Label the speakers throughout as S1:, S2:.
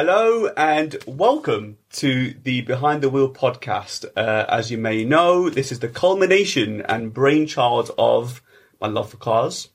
S1: Hello and welcome to the Behind the Wheel podcast. Uh, as you may know, this is the culmination and brainchild of my love for cars,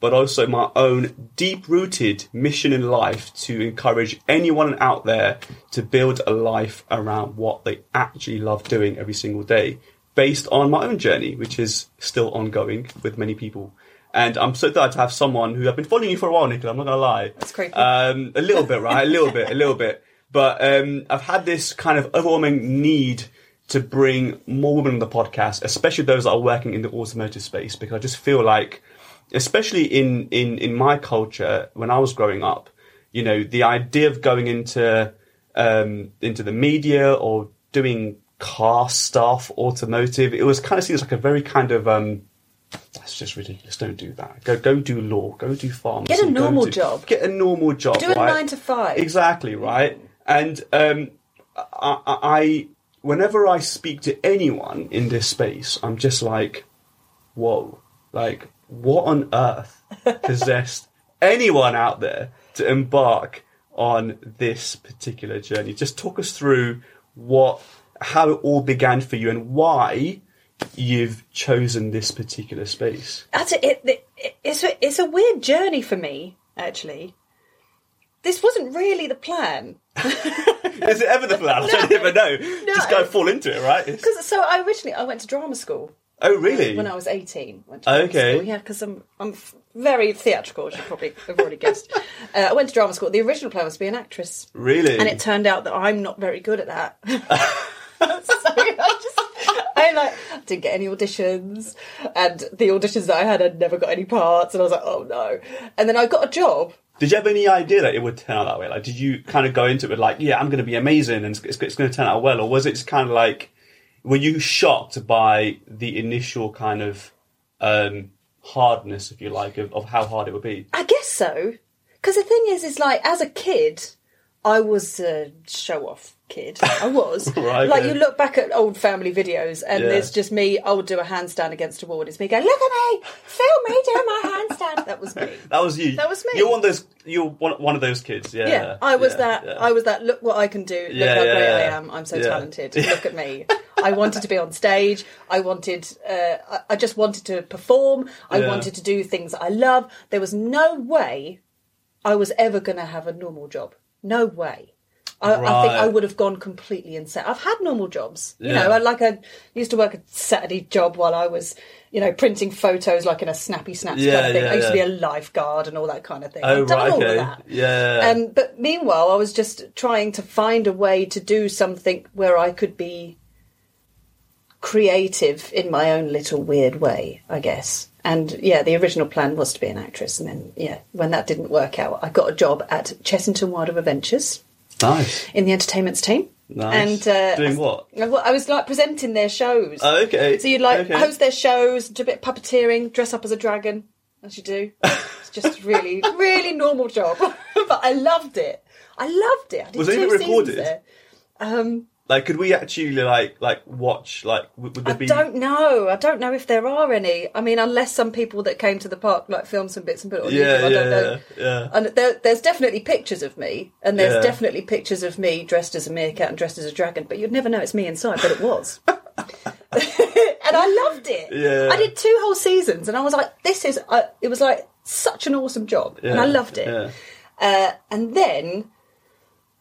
S1: but also my own deep rooted mission in life to encourage anyone out there to build a life around what they actually love doing every single day, based on my own journey, which is still ongoing with many people. And I'm so glad to have someone who I've been following you for a while, Nicola. I'm not gonna lie.
S2: That's creepy.
S1: Um, a little bit, right? A little bit, a little bit. But um, I've had this kind of overwhelming need to bring more women on the podcast, especially those that are working in the automotive space, because I just feel like, especially in in in my culture, when I was growing up, you know, the idea of going into um, into the media or doing car stuff, automotive, it was kind of seems like a very kind of um, that's just ridiculous. Don't do that. Go go do law. Go do pharmacy.
S2: Get a normal
S1: do-
S2: job.
S1: Get a normal job.
S2: Do a
S1: right?
S2: nine to five.
S1: Exactly right. And um, I, I, I, whenever I speak to anyone in this space, I'm just like, whoa, like what on earth possessed anyone out there to embark on this particular journey? Just talk us through what, how it all began for you, and why you've chosen this particular space.
S2: That's it, it, it- It's a, it's a weird journey for me, actually. This wasn't really the plan.
S1: Is it ever the plan? I don't even know. Just go fall into it, right?
S2: Because so I originally I went to drama school
S1: oh, really?
S2: when I was eighteen.
S1: Okay.
S2: school. yeah, because I'm I'm very theatrical, as you probably have already guessed. uh, I went to drama school. The original plan was to be an actress,
S1: Really?
S2: and it turned out that I'm not very good at that. so I just I like didn't get any auditions, and the auditions that I had, I'd never got any parts, and I was like, oh no. And then I got a job
S1: Did you have any idea that it would turn out that way? Like, did you kind of go into it with like, yeah, I'm going to be amazing and it's, it's going to turn out well, or was it just kind of like, were you shocked by the initial kind of um, hardness, if you like, of, of how hard it would be?
S2: I guess so. Because the thing is, is like as a kid, I was a show off kid. I was.
S1: Right,
S2: Like you look back at old family videos, and
S1: Yeah.
S2: there's just me. I would do a handstand against a wall. and It's me going, "Look at me, film me doing my handstand." That was me.
S1: That was you.
S2: That was me.
S1: You're one of those. You're one, one of those kids. Yeah.
S2: Yeah, I was
S1: yeah,
S2: that. I was that. Look what I can do. Look how great I am. I'm so talented. Look at me. I wanted to be on stage. I wanted. Uh, I- just wanted to perform. I wanted to do things I love. There was no way I was ever going to have a normal job. No way. I, I think I would have gone completely insane. I've had normal jobs, you
S1: Yeah.
S2: know. Like I used to work a Saturday job while I was, you know, printing photos like in a snappy snaps
S1: Yeah,
S2: kind of thing.
S1: yeah,
S2: I used to be a lifeguard and all that kind of thing.
S1: Oh
S2: I've done
S1: right.
S2: all
S1: Okay.
S2: of that.
S1: Yeah.
S2: Um, but meanwhile, I was just trying to find a way to do something where I could be creative in my own little weird way, I guess. And yeah, the original plan was to be an actress. And then, yeah, when that didn't work out, I got a job at Chessington World of Adventures
S1: nice.
S2: in the entertainments team.
S1: Nice.
S2: And uh,
S1: Doing what?
S2: I, I was like presenting their shows.
S1: Oh, okay.
S2: So you'd like
S1: okay.
S2: host their shows, do a bit of puppeteering, dress up as a dragon, as you do. It's just a really, really normal job, but I loved it. I loved it. I did
S1: Was it
S2: two
S1: even
S2: scenes
S1: recorded?
S2: there. Um,
S1: Like, could we actually like like watch like would, would there
S2: I
S1: be?
S2: don't know. I don't know if there are any. I mean, unless some people that came to the park like film some bits and put it on
S1: Yeah,
S2: YouTube. I
S1: yeah,
S2: don't know.
S1: yeah, yeah.
S2: And there, there's definitely pictures of me, and there's
S1: Yeah.
S2: definitely pictures of me dressed as a meerkat and dressed as a dragon. But you'd never know it's me inside, but it was. and I loved it.
S1: Yeah.
S2: I did two whole seasons, and I was like, "This is." Uh, it was like such an awesome job, and I loved it.
S1: Yeah.
S2: Uh, and then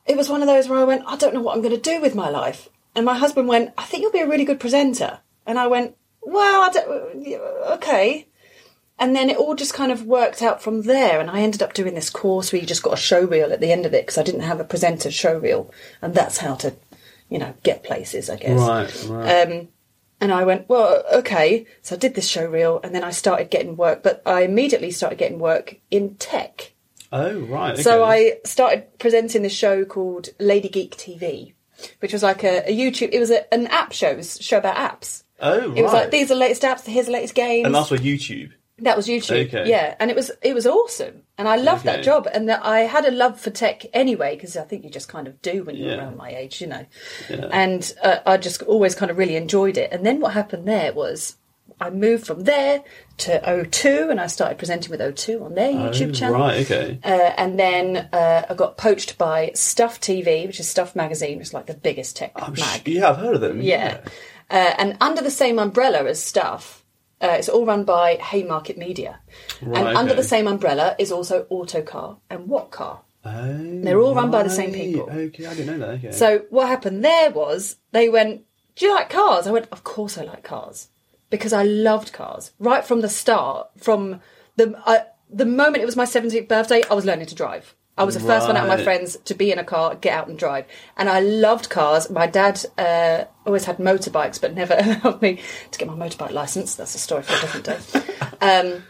S2: it was one of those where I went, I don't know what I'm going to do with my life. And my husband went, I think you'll be a really good presenter. And I went, well, I don't, okay. And then it all just kind of worked out from there. And I ended up doing this course where you just got a show reel at the end of it because I didn't have a presenter show reel. And that's how to, you know, get places, I guess.
S1: Right. Right.
S2: Um, and I went, well, okay. So I did this show reel and then I started getting work, but I immediately started getting work in tech.
S1: Oh right.
S2: So. I started presenting this show called Lady Geek TV, which was like a, a YouTube. It was a, an app show, it was a show about apps.
S1: Oh right.
S2: It was like these are the latest apps. Here's the latest games.
S1: And that's for YouTube.
S2: that was YouTube.
S1: Okay.
S2: Yeah, and it was it was awesome, and I loved
S1: Okay.
S2: that job. And that I had a love for tech anyway, because I think you just kind of do when you're
S1: Yeah.
S2: around my age, you know. Yeah. And uh, I just always kind of really enjoyed it. And then what happened there was I moved from there to O2 and I started presenting with O2 on their YouTube
S1: Oh,
S2: channel.
S1: Right. Okay.
S2: Uh, and then uh, I got poached by Stuff TV, which is Stuff Magazine, which is like the biggest tech
S1: I'm
S2: mag.
S1: sh- yeah, I've heard of them.
S2: Yeah. Uh, and under the same umbrella as Stuff, uh, it's all run by Haymarket Media.
S1: Right,
S2: and under the same umbrella is also Autocar and Whatcar.
S1: Oh,
S2: They're all run by the same people.
S1: Okay, I didn't know that. Okay.
S2: So what happened there was they went, "Do you like cars?" I went, "Of course I like cars," because I loved cars right from the start. From the I, the moment it was my seventeenth birthday, I was learning to drive. I was the first one out of my friends to be in a car, get out and drive, and I loved cars. My dad uh, always had motorbikes, but never allowed me to get my motorbike license. That's a story for a different day. um,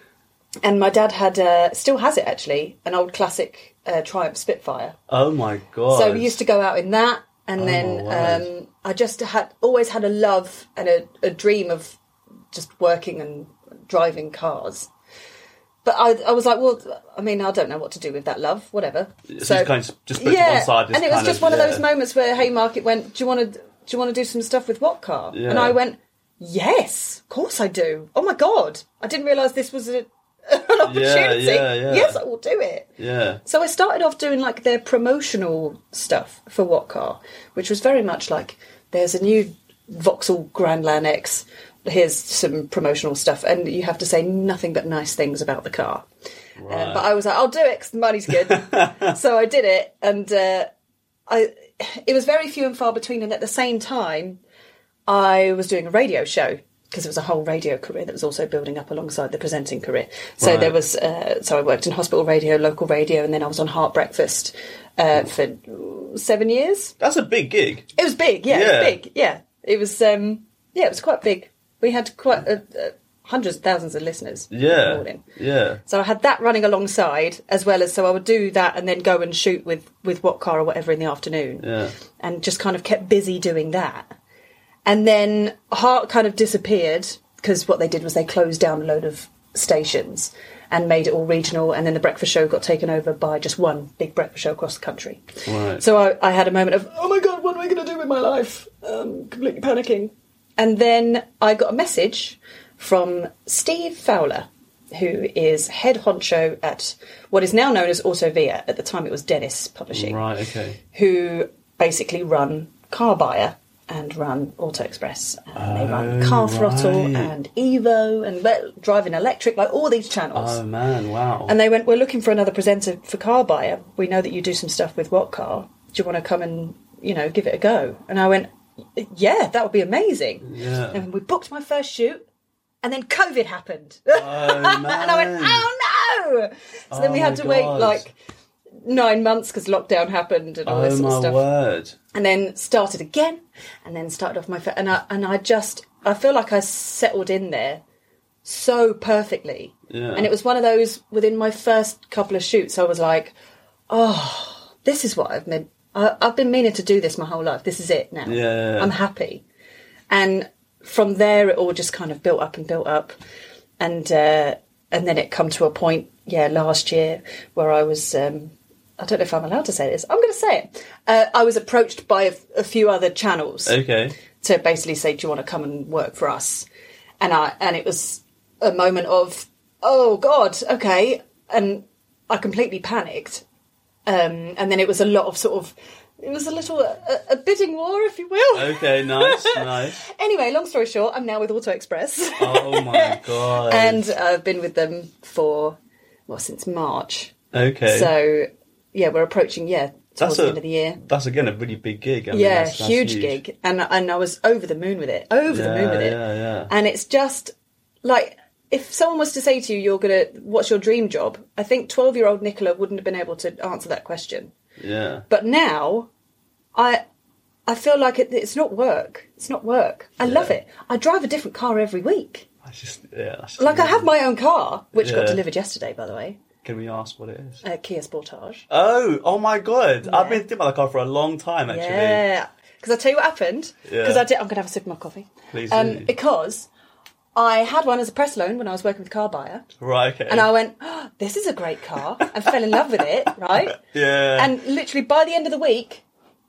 S2: and my dad had, uh, still has it actually, an old classic uh, Triumph Spitfire.
S1: oh my god.
S2: So we used to go out in that, and
S1: Oh,
S2: then um, I just had always had a love and a, a dream of just working and driving cars. But I, I was like, well, I mean, I don't know what to do with that love. Whatever.
S1: So you kind of just put it to
S2: yeah,
S1: side,
S2: and it was just
S1: of-
S2: one of those moments where Haymarket went, "Do you want to? Do you want to do some stuff with what car?"
S1: Yeah.
S2: And I went, "Yes, of course I do." Oh my god, I didn't realise this was a, an opportunity.
S1: yeah, yeah.
S2: Yes, I will do it.
S1: Yeah.
S2: So I started off doing like their promotional stuff for What Car, which was very much like there's a new Vauxhall Grandland X. Here's some promotional stuff, and you have to say nothing but nice things about the car. Uh, but I was like, I'll do it 'cause the money's good. so I did it, and uh, I it was very few and far between. And at the same time, I was doing a radio show because it was a whole radio career that was also building up alongside the presenting career. So
S1: Right.
S2: there was, uh, so I worked in hospital radio, local radio, and then I was on Heart Breakfast uh, for seven years.
S1: That's a big gig.
S2: It was big, yeah, it was big, yeah. It was, um, yeah, it was quite big. We had quite uh, uh, hundreds of thousands of listeners.
S1: Yeah.
S2: morning.
S1: Yeah.
S2: So I had that running alongside as well as so I would do that and then go and shoot with with what car or whatever in the afternoon.
S1: Yeah.
S2: And just kind of kept busy doing that. And then Heart kind of disappeared because what they did was they closed down a load of stations and made it all regional and then the breakfast show got taken over by just one big breakfast show across the country.
S1: Right.
S2: So I, I had a moment of, oh my god, what am I going to do with my life? Um, completely panicking. And then I got a message from Steve Fowler, who is head honcho at what is now known as Autovia. At the time, it was Dennis Publishing,
S1: Right. Okay.
S2: who basically run Car Buyer and run Auto Express. And they run
S1: Oh,
S2: Car Throttle and Evo and well, Driving Electric, like all these channels.
S1: Oh man! Wow.
S2: And they went, We're looking for another presenter for Car Buyer. We know that you do some stuff with What Car. Do you want to come and, you know, give it a go? And I went, Yeah, that would be amazing.
S1: Yeah.
S2: And we booked my first shoot, and then COVID happened.
S1: Oh,
S2: and I went. Oh no! So then we
S1: Oh,
S2: had to wait like nine months because lockdown happened and all this
S1: oh
S2: sort
S1: my
S2: of stuff
S1: word!
S2: and then started again and then started off my fir- and I and I just I feel like I settled in there so perfectly.
S1: Yeah.
S2: And it was one of those within my first couple of shoots I was like, "Oh, this is what I've been I, I've been meaning to do this my whole life. This is it now.
S1: Yeah.
S2: I'm happy." And from there it all just kind of built up and built up and uh and then it come to a point yeah last year where I was um I don't know if I'm allowed to say this. I'm going to say it. Uh, I was approached by a, a few other channels
S1: Okay.
S2: to basically say, "Do you want to come and work for us?" And I and it was a moment of, "Oh God, okay," and I completely panicked. Um, and then it was a lot of sort of, it was a little a, a bidding war, if you will.
S1: Okay. Nice. nice.
S2: Anyway, long story short, I'm now with Auto Express,
S1: Oh my god.
S2: and I've been with them for well since March.
S1: okay.
S2: So yeah, we're approaching yeah
S1: that's
S2: towards the end of the year.
S1: that's again a really big gig. I mean,
S2: yeah,
S1: that's- that's
S2: huge, gig, and and I was over the moon with it, over the moon with it.
S1: Yeah, yeah.
S2: And it's just like if someone was to say to you, "You're gonna, what's your dream job?" I think twelve-year-old Nicola wouldn't have been able to answer that question.
S1: Yeah.
S2: But now, I I feel like it, it's not work. It's not work. I love it. I drive a different car every week.
S1: I just yeah. That's
S2: Like I have my own car, which got delivered yesterday, by the way,
S1: Can we ask what it is?
S2: uh, Kia Sportage.
S1: Oh, oh my god! I've been thinking about the car for a long time actually.
S2: Yeah, because I tell you what happened.
S1: Yeah.
S2: Because I did. I'm gonna have a sip of my coffee.
S1: Please
S2: Um,
S1: do.
S2: because I had one as a press loan when I was working with Car Buyer,
S1: Right. Okay.
S2: and I went, oh, "This is a great car," and fell in love with it. Right,
S1: yeah.
S2: and literally by the end of the week,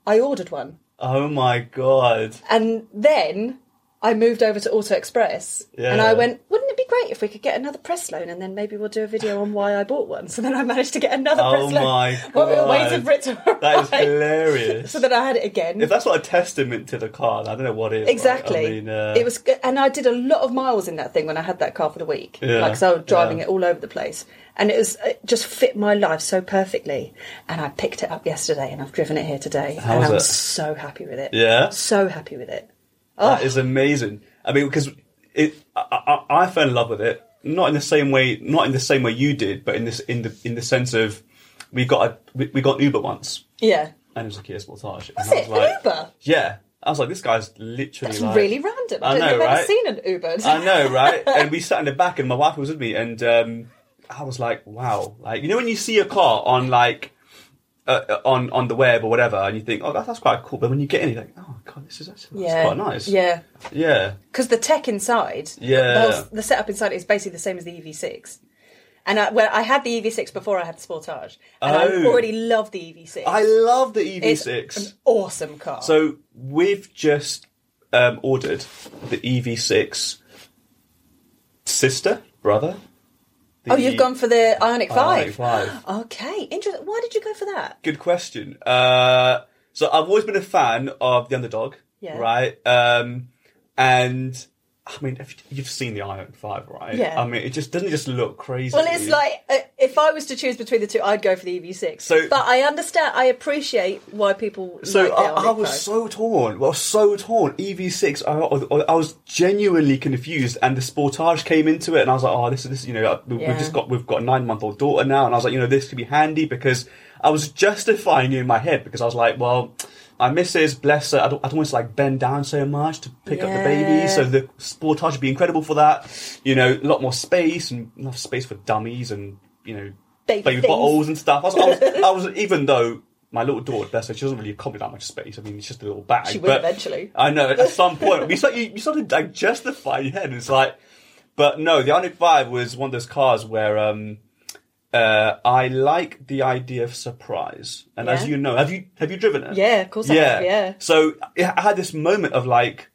S2: I ordered one,
S1: oh my god.
S2: and then I moved over to Auto Express,
S1: Yeah.
S2: and I went, "Wouldn't it be great if we could get another press loan, and then maybe we'll do a video on why I bought one?" So then I managed to get another
S1: Oh
S2: press loan
S1: my
S2: while we were waiting for it to arrive.
S1: That is hilarious.
S2: So then I had it again.
S1: if that's not a testament to the car, I don't know what is.
S2: Exactly.
S1: I mean, uh,
S2: it was, and I did a lot of miles in that thing when I had that car for the week.
S1: Yeah,
S2: Like, so I was driving
S1: yeah.
S2: it all over the place, and it was it just fit my life so perfectly. And I picked it up yesterday, and I've driven it here today,
S1: How
S2: and I'm
S1: it?
S2: so happy with it.
S1: Yeah?
S2: so happy with it.
S1: That is amazing. I mean, because it, I, I, I fell in love with it. Not in the same way, not in the same way you did, but in this, in the, in the sense of we got a, we, we got an Uber once,
S2: yeah.
S1: and it was a Kia Sportage.
S2: Was
S1: and I
S2: it
S1: was
S2: an Uber?
S1: Yeah, I was like, this guy's literally
S2: It's
S1: like,
S2: really random.
S1: I,
S2: I
S1: know,
S2: I've ever
S1: right?
S2: seen an Uber.
S1: I know, right? and we sat in the back, and my wife was with me, and um, I was like, "Wow!" Like you know, when you see a car on like uh, on on the web or whatever, and you think, "Oh, that's, that's quite cool," but when you get in, you're like, "Oh god, this is actually that's
S2: yeah,
S1: quite nice."
S2: Yeah,
S1: yeah,
S2: because the tech inside,
S1: Yeah.
S2: the, whole- the setup inside is basically the same as the EV6. And I, well, I had the EV6 before I had the Sportage, and I
S1: Oh.
S2: already love the EV6.
S1: I love the EV6.
S2: It's an awesome car.
S1: So we've just um, ordered the EV6 sister brother.
S2: Oh, you've gone for the Ioniq
S1: Ioniq
S2: 5.
S1: 5.
S2: Okay, interesting. Why did you go for that?
S1: Good question. Uh, so I've always been a fan of the underdog,
S2: Yeah.
S1: right? Um, and I mean, if you've seen the Ioniq Five, right?
S2: Yeah.
S1: I mean, it just doesn't it just look crazy.
S2: Well, it's like uh, if I was to choose between the two, I'd go for the EV6.
S1: So-
S2: but I understand, I appreciate why people.
S1: So
S2: like
S1: I, I was so torn. Well, so torn. EV6. I, I, I was genuinely confused, and the Sportage came into it, and I was like, "Oh, this is this." You know,
S2: Yeah.
S1: we've just got we've got a nine month old daughter now, and I was like, you know, this could be handy because I was justifying it in my head because I was like, well. My missus, bless her, I don't, I don't want to like bend down so much to pick up the baby, so the Sportage would be incredible for that. You know, a lot more space and enough space for dummies and you know
S2: Baby
S1: baby, bottles and stuff. I was, I was, I was even though my little daughter, bless her, she doesn't really accommodate that much space. I mean, it's just a little bag.
S2: She will
S1: but
S2: eventually.
S1: I know. At some point, you start you, you start to like justify your head. And it's like, but no, the Ioniq Five was one of those cars where um, uh, I like the idea of surprise. And as you know, have you have you driven it?
S2: Yeah, of course I have, yeah.
S1: So I had this moment of like,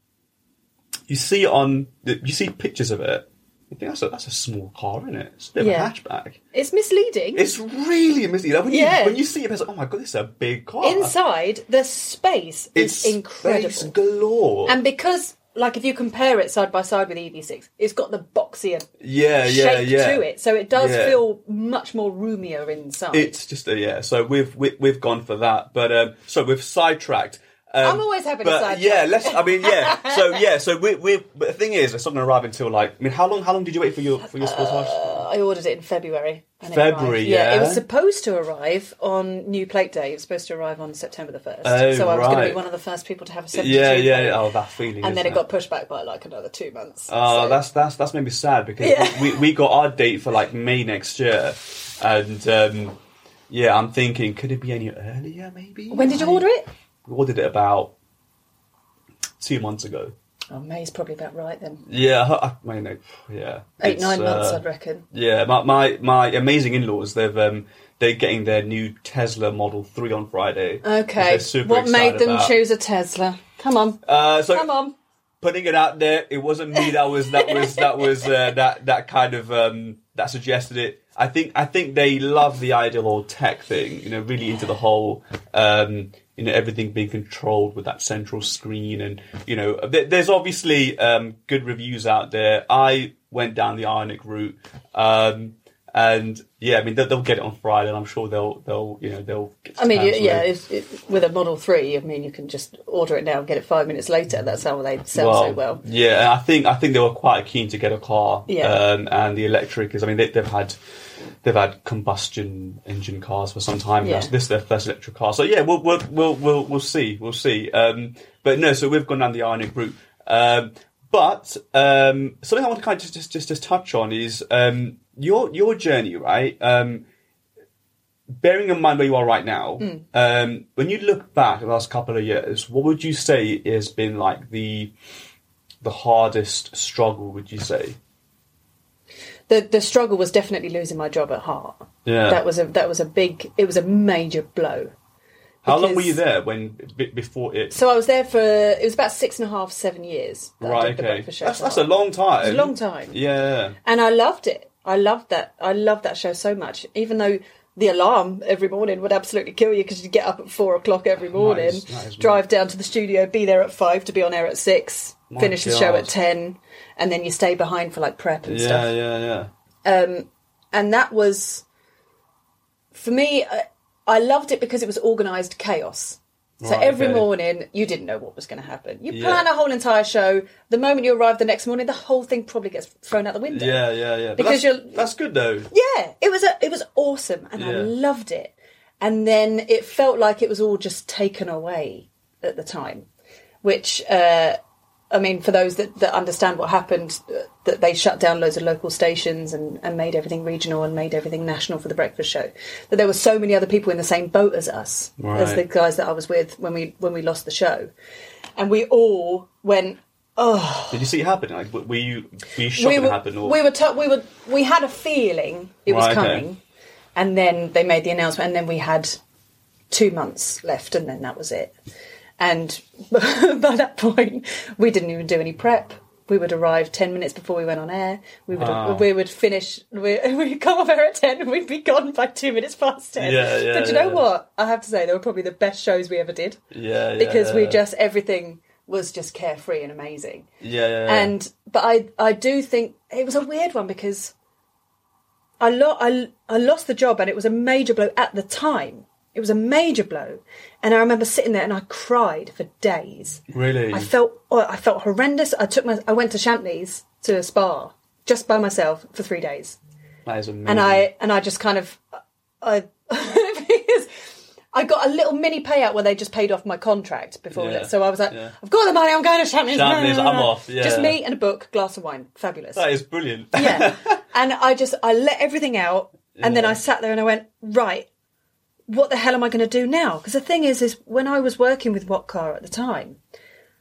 S1: you see on, you see pictures of it. You think that's a that's a small car, isn't it? It's a bit
S2: Yeah.
S1: of a hatchback.
S2: It's misleading.
S1: It's really misleading. Like when
S2: Yeah.
S1: you when you see it, it's like, oh my god, this is a big car.
S2: Inside, the space
S1: it's
S2: is incredible.
S1: space galore.
S2: And because, like, if you compare it side by side with EV6, it's got the boxier
S1: yeah, yeah,
S2: shape
S1: yeah.
S2: to it, so it does
S1: Yeah.
S2: feel much more roomier inside.
S1: It's just a yeah. So we've we, we've gone for that, but um, so we've sidetracked. Um,
S2: I'm always happy to
S1: but
S2: sidetrack.
S1: yeah, let's. I mean, yeah. So yeah, so we we. But the thing is, it's not going to arrive until like. I mean, how long? How long did you wait for your for your Sportage?
S2: I ordered it in February. it
S1: February,
S2: arrived.
S1: yeah?
S2: It was supposed to arrive on New Plate Day. It was supposed to arrive on September the 1st.
S1: Oh,
S2: so I was going to be one of the first people to have a 72
S1: yeah, yeah.
S2: plate.
S1: Oh, that feeling.
S2: And then
S1: isn't
S2: it got pushed back by like another two months.
S1: Oh,
S2: So-
S1: that's that's that's made me sad because
S2: Yeah.
S1: we, we got our date for like May next year, and um, yeah, I'm thinking could it be any earlier? Maybe.
S2: When did you order it?
S1: We ordered it about two months ago.
S2: Oh, May's probably about right then.
S1: Yeah, I, I mean, yeah,
S2: Eight,
S1: It's,
S2: nine months,
S1: uh,
S2: I'd reckon.
S1: Yeah, my, my my amazing in-laws. They've um they're getting their new Tesla Model Three on Friday.
S2: Okay. What made them
S1: about.
S2: choose a Tesla? Come on.
S1: Uh, so
S2: Come on.
S1: putting it out there, it wasn't me that was that was that was uh, that that kind of um, that suggested it. I think I think they love the idea of all tech thing. You know, really into the whole. Um, you know everything being controlled with that central screen, and you know there, there's obviously um, good reviews out there. I went down the Ioniq route, um, and yeah, I mean they'll, they'll get it on Friday, and I'm sure they'll they'll you know they'll. Get
S2: I mean, you, yeah, if, if, with a Model 3, I mean, you can just order it now and get it five minutes later. That's how they sell so well.
S1: Yeah, and I think I think they were quite keen to get a car.
S2: Yeah.
S1: Um, and the electric is. I mean, they, they've had they've had combustion engine cars for some time now.
S2: Yeah.
S1: So this is their first electric car. So yeah, we'll we'll we'll we'll, we'll see. We'll see. Um, but no, so we've gone down the Ioniq route. Um, but um, something I want to kind of just just just, just touch on is um, your your journey, right? Um, bearing in mind where you are right now, um, when you look back the last couple of years, what would you say has been like the the hardest struggle? Would you say?
S2: The the struggle was definitely losing my job at Heart.
S1: Yeah.
S2: That was a that was a big it was a major blow
S1: How long were you there when b- before it?
S2: So I was there for it was about six and a half, seven years.
S1: Right, okay. That's, that's a long time.
S2: It's a long time.
S1: Yeah.
S2: and I loved it. I loved that. I loved that show so much. Even though the alarm every morning would absolutely kill you because you'd get up at four o'clock every morning,
S1: that is
S2: drive down to the studio, be there at five to be on air at six,
S1: My
S2: finish the show at ten, and then you stay behind for like prep and
S1: Yeah,
S2: stuff.
S1: yeah, yeah. Yeah.
S2: Um, and that was, for me, I, I loved it because it was organised chaos. So
S1: Right,
S2: every
S1: okay.
S2: morning, you didn't know what was going to happen. You
S1: Yeah.
S2: plan a whole entire show. The moment you arrive the next morning, the whole thing probably gets thrown out the window.
S1: Yeah, yeah, yeah. But
S2: Because
S1: that's,
S2: you're-
S1: that's good though.
S2: Yeah, it was a, it was awesome, and I loved it. And then it felt like it was all just taken away at the time, which uh, I mean, for those that, that understand what happened, uh, that they shut down loads of local stations and, and made everything regional and made everything national for the breakfast show. That there were so many other people in the same boat as us, as the guys that I was with when we when we lost the show, and we all went. Oh,
S1: Did you see it happen? Like, were you were you shocked
S2: we
S1: it happened? Or
S2: we were, to- we were, we had a feeling it was
S1: Right, okay.
S2: coming, and then they made the announcement, and then we had two months left, and then that was it. And by that point, we didn't even do any prep. We would arrive ten minutes before we went on air. We would
S1: Wow.
S2: we would finish. We we'd come off air at ten, and we'd be gone by two minutes past ten.
S1: Yeah, yeah,
S2: But you know
S1: yeah.
S2: what? I have to say they were probably the best shows we ever did
S1: yeah, yeah,
S2: because we just everything was just carefree and amazing
S1: yeah, yeah, yeah.
S2: and but I I do think it was a weird one because I lo- I I lost the job and it was a major blow at the time. It was a major blow, and I remember sitting there and I cried for days.
S1: really
S2: I felt oh, I felt horrendous. I took my I went to Champneys to a spa just by myself for three days,
S1: that is amazing.
S2: and I and I just kind of I because I got a little mini payout where they just paid off my contract before
S1: Yeah.
S2: So I was like,
S1: yeah.
S2: I've got the money. I'm going to Champneys.
S1: Champneys, I'm off, yeah.
S2: Just me and a book, glass of wine, fabulous.
S1: that is brilliant.
S2: yeah, and I just I let everything out, and then I sat there and I went right. What the hell am I going to do now? Because the thing is, is when I was working with Whatcar at the time,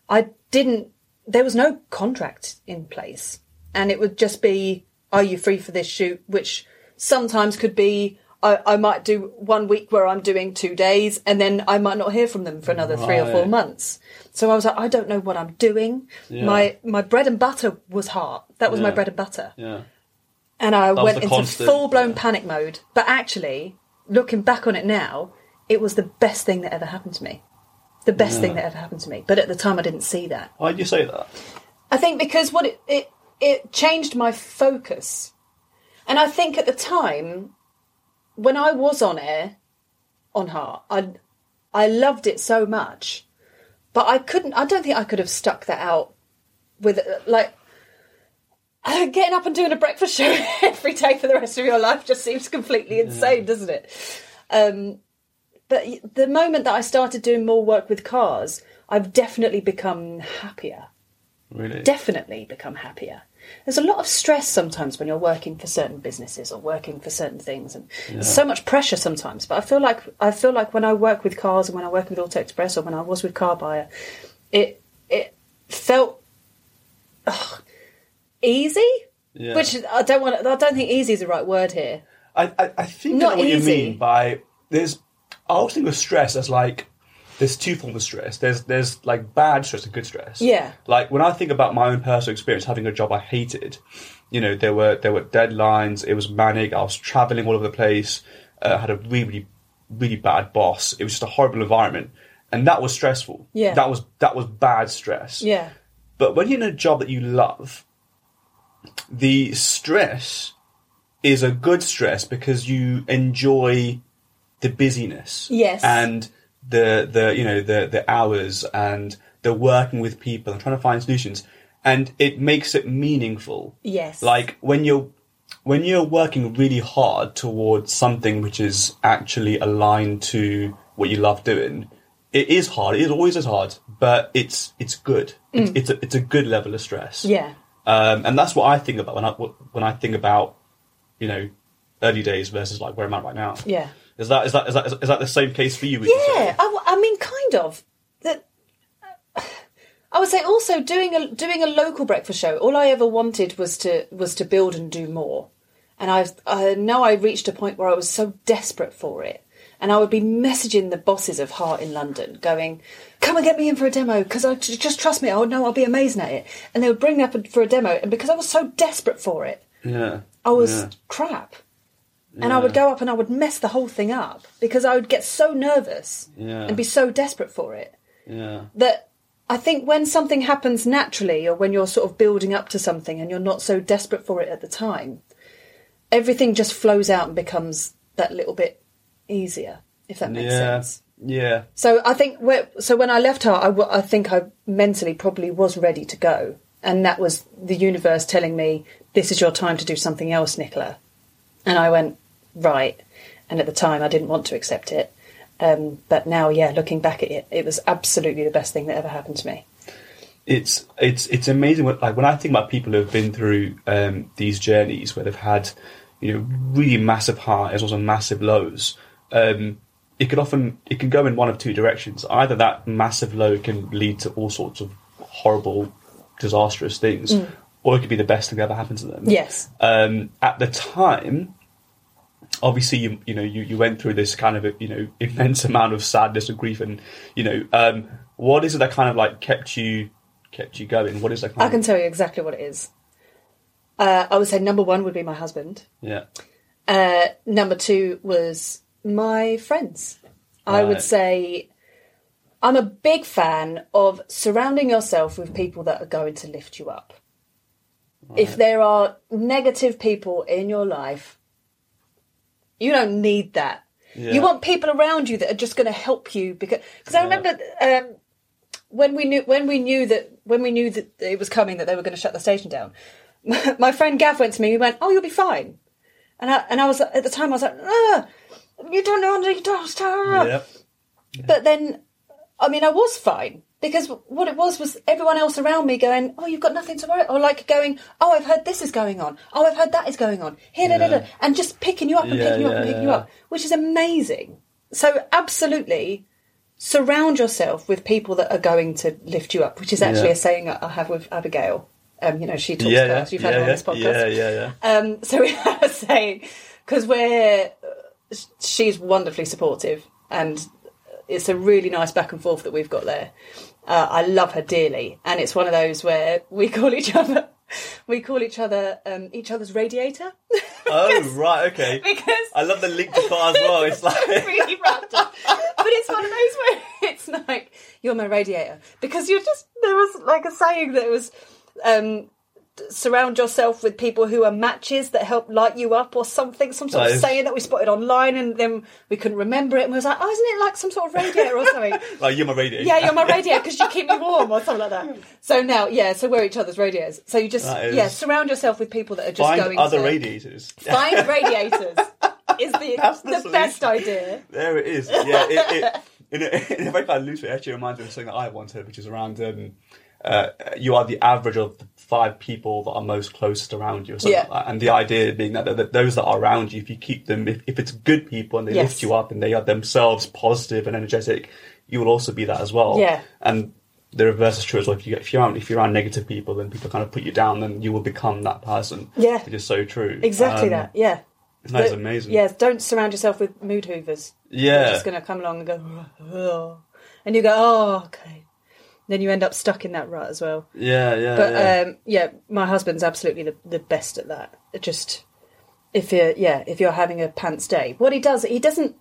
S2: I didn't. There was no contract in place, and it would just be, "Are you free for this shoot?" Which sometimes could be, I, I might do one week where I'm doing two days, and then I might not hear from them for another three or four
S1: Right.
S2: months. So I was like, I don't know what I'm doing.
S1: Yeah.
S2: My my bread and butter was heart. That was my
S1: Yeah.
S2: bread and butter
S1: yeah.
S2: and I
S1: was
S2: went
S1: the
S2: into
S1: constant,
S2: full blown
S1: yeah.
S2: panic mode. But actually, looking back on it now, it was the best thing that ever happened to me. The best
S1: Yeah.
S2: thing that ever happened to me. But at the time, I didn't see that.
S1: Why did you say that?
S2: I think because what it it, it changed my focus, and I think at the time, when I was on air, on Heart, I I loved it so much, but I couldn't. I don't think I could have stuck that out with like. Uh, Getting up and doing a breakfast show every day for the rest of your life just seems completely insane, doesn't it? Um, but the moment that I started doing more work with cars, I've definitely become happier
S1: Really?
S2: definitely become happier. There's a lot of stress sometimes when you're working for certain businesses or working for certain things, and there's so much pressure sometimes. But I feel like I feel like when I work with cars and when I work with Auto Express or when I was with Car Buyer, it it felt ugh, easy.
S1: Yeah.
S2: Which I don't want. I don't think easy is the right word here.
S1: I, I, I think
S2: Not
S1: I what
S2: easy.
S1: you mean by there's. I always think of stress as like there's two forms of stress. There's there's like bad stress and good stress.
S2: Yeah.
S1: Like when I think about my own personal experience having a job I hated, you know, there were there were deadlines. It was manic. I was traveling all over the place. Uh, had a really really bad boss. It was just a horrible environment, and that was stressful.
S2: Yeah.
S1: That was that was bad stress.
S2: Yeah,
S1: But when you're in a job that you love, the stress is a good stress because you enjoy the busyness.
S2: Yes.
S1: And the the you know the the hours and the working with people and trying to find solutions. And it makes it meaningful.
S2: yes,
S1: Like when you're when you're working really hard towards something which is actually aligned to what you love doing, it is hard. It is always as hard, but it's it's good. It's it's a, it's a good level of stress.
S2: Mm. yeah.
S1: Um, and that's what I think about when I when I think about you know early days versus like where I'm at right now.
S2: Yeah.
S1: Is that is that is that is that the same case for you? would you say?
S2: Yeah, I, w- I mean, kind of. That I would say also doing a doing a local breakfast show. All I ever wanted was to was to build and do more, and I I know I reached a point where I was so desperate for it, And I would be messaging the bosses of Heart in London, going, "Come and get me in for a demo, because I just trust me. Oh no, I'll be amazing at it." And they would bring me up for a demo, and because I was so desperate for it,
S1: Yeah.
S2: I was
S1: Yeah.
S2: crap. And I would go up and I would mess the whole thing up because I would get so nervous
S1: Yeah.
S2: and be so desperate for it
S1: Yeah.
S2: that I think when something happens naturally or when you're sort of building up to something and you're not so desperate for it at the time, everything just flows out and becomes that little bit easier, if that makes
S1: Yeah.
S2: sense.
S1: Yeah.
S2: So I think whe- so when I left her, I, w- I think I mentally probably was ready to go, and that was the universe telling me this is your time to do something else, Nicola. And I went right, and at the time I didn't want to accept it, um, but now, yeah, looking back at it, it was absolutely the best thing that ever happened to me.
S1: it's it's it's amazing. What, like when I think about people who have been through um, these journeys where they've had, you know, really massive highs, also massive lows. Um, it could often it can go in one of two directions. Either that massive low can lead to all sorts of horrible, disastrous things, or it could be the best thing that ever happened to them.
S2: Yes.
S1: Um, at the time, obviously you you know you, you went through this kind of you know immense amount of sadness and grief and you know um, what is it that kind of like kept you kept you going what is that kind
S2: I can
S1: of
S2: tell you exactly what it is. Uh, I would say number one would be my husband.
S1: yeah
S2: Uh, number two was my friends. I would say I'm a big fan of surrounding yourself with people that are going to lift you up. If there are negative people in your life, you don't need that.
S1: Yeah.
S2: You want people around you that are just going to help you because because I remember um, when we knew when we knew that when we knew that it was coming that they were going to shut the station down. My friend Gav went to me. He went, "Oh, you'll be fine." And I and I was at the time I was like, ah, "You don't know, you don't." ah."
S1: yeah
S2: But then, I mean, I was fine because what it was was everyone else around me going, "Oh, you've got nothing to worry," or like going, "Oh, I've heard this is going on. Oh, I've heard that is going on." Here, da, da, da, and just picking you up and
S1: Yeah,
S2: picking you up
S1: yeah,
S2: and picking
S1: yeah.
S2: you up, which is amazing. So, absolutely. Surround yourself with people that are going to lift you up, which is actually
S1: Yeah.
S2: a saying I have with Abigail. Um, you know, she talks
S1: yeah
S2: about.
S1: yeah
S2: You've had
S1: yeah,
S2: her on this podcast.
S1: yeah yeah yeah
S2: Um, so we have a saying because we're she's wonderfully supportive and it's a really nice back and forth that we've got there. Uh, I love her dearly, and it's one of those where we call each other we call each other um, each other's radiator
S1: oh right okay
S2: because
S1: I love the link to car as well it's like
S2: really random. But it's one of those where it's like you're my radiator because you're just there was like a saying that it was um, surround yourself with people who are matches that help light you up or something. Some sort of saying that we spotted online and then we couldn't remember it and we was like, oh, isn't it like some sort of radiator or something?
S1: like you're my radio
S2: yeah, you're my radiator because you keep me warm or something like that. So now, yeah, so we're each other's radiators. So you just
S1: is-
S2: yeah surround yourself with people that are just
S1: find
S2: going
S1: other
S2: to
S1: radiators
S2: find radiators. Is the,
S1: That's the
S2: the, best idea.
S1: There it is. Yeah, it, it, in, a, in a very kind of loose way, it actually reminds me of something that I once heard, which is around um, uh, you are the average of the five people that are most closest around you.
S2: Yeah.
S1: like that. And the idea being that, that those that are around you, if you keep them, if, if it's good people and they
S2: Yes.
S1: lift you up and they are themselves positive and energetic, you will also be that as well.
S2: Yeah.
S1: And the reverse is true as well. If, you, if you're around, if you're around negative people, then people kind of put you down, then you will become that person.
S2: Yeah.
S1: which is so true.
S2: Exactly
S1: Um,
S2: that. Yeah.
S1: That is amazing.
S2: Yeah, don't surround yourself with mood hoovers.
S1: Yeah.
S2: They're just going to come along and go, oh. and you go, oh, okay. Then you end up stuck in that rut as well.
S1: Yeah, yeah.
S2: But
S1: yeah.
S2: um, yeah, my husband's absolutely the, the best at that. It just if you're yeah, if you're having a pants day, what he does, he doesn't.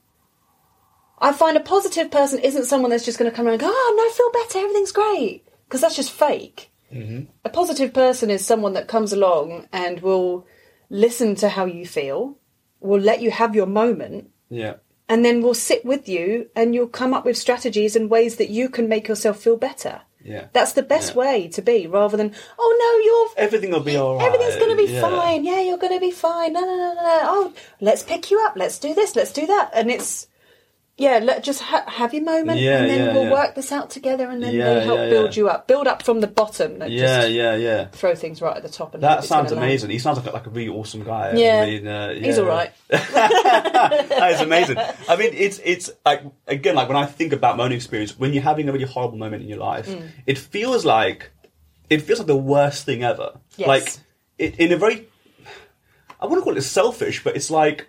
S2: I find a positive person isn't someone that's just going to come around and go, oh, no, I feel better, everything's great, because that's just fake.
S1: Mm-hmm.
S2: A positive person is someone that comes along and will listen to how you feel, will let you have your moment,
S1: yeah.
S2: And then we'll sit with you and you'll come up with strategies and ways that you can make yourself feel better.
S1: Yeah.
S2: That's the best
S1: Yeah.
S2: way to be, rather than oh no, you're
S1: Everything will be all right.
S2: everything's going to be
S1: yeah.
S2: fine. Yeah, you're going to be fine. No, no, no, no, no. Oh, let's pick you up. Let's do this. Let's do that. And it's yeah, let just ha- have your moment,
S1: Yeah,
S2: and then
S1: yeah,
S2: we'll
S1: yeah.
S2: work this out together, and then they help build you up, build up from the bottom,
S1: Yeah,
S2: just
S1: yeah, yeah.
S2: throw things right at the top. And
S1: That sounds
S2: gonna land.
S1: amazing. He sounds like a, like a really awesome guy.
S2: Yeah.
S1: I mean, uh,
S2: He's all right.
S1: that is amazing. I mean, it's it's like again, like when I think about my own experience, when you're having a really horrible moment in your life,
S2: Mm.
S1: it feels like it feels like the worst thing ever.
S2: Yes.
S1: Like it, in a very, I wouldn't call it selfish, but it's like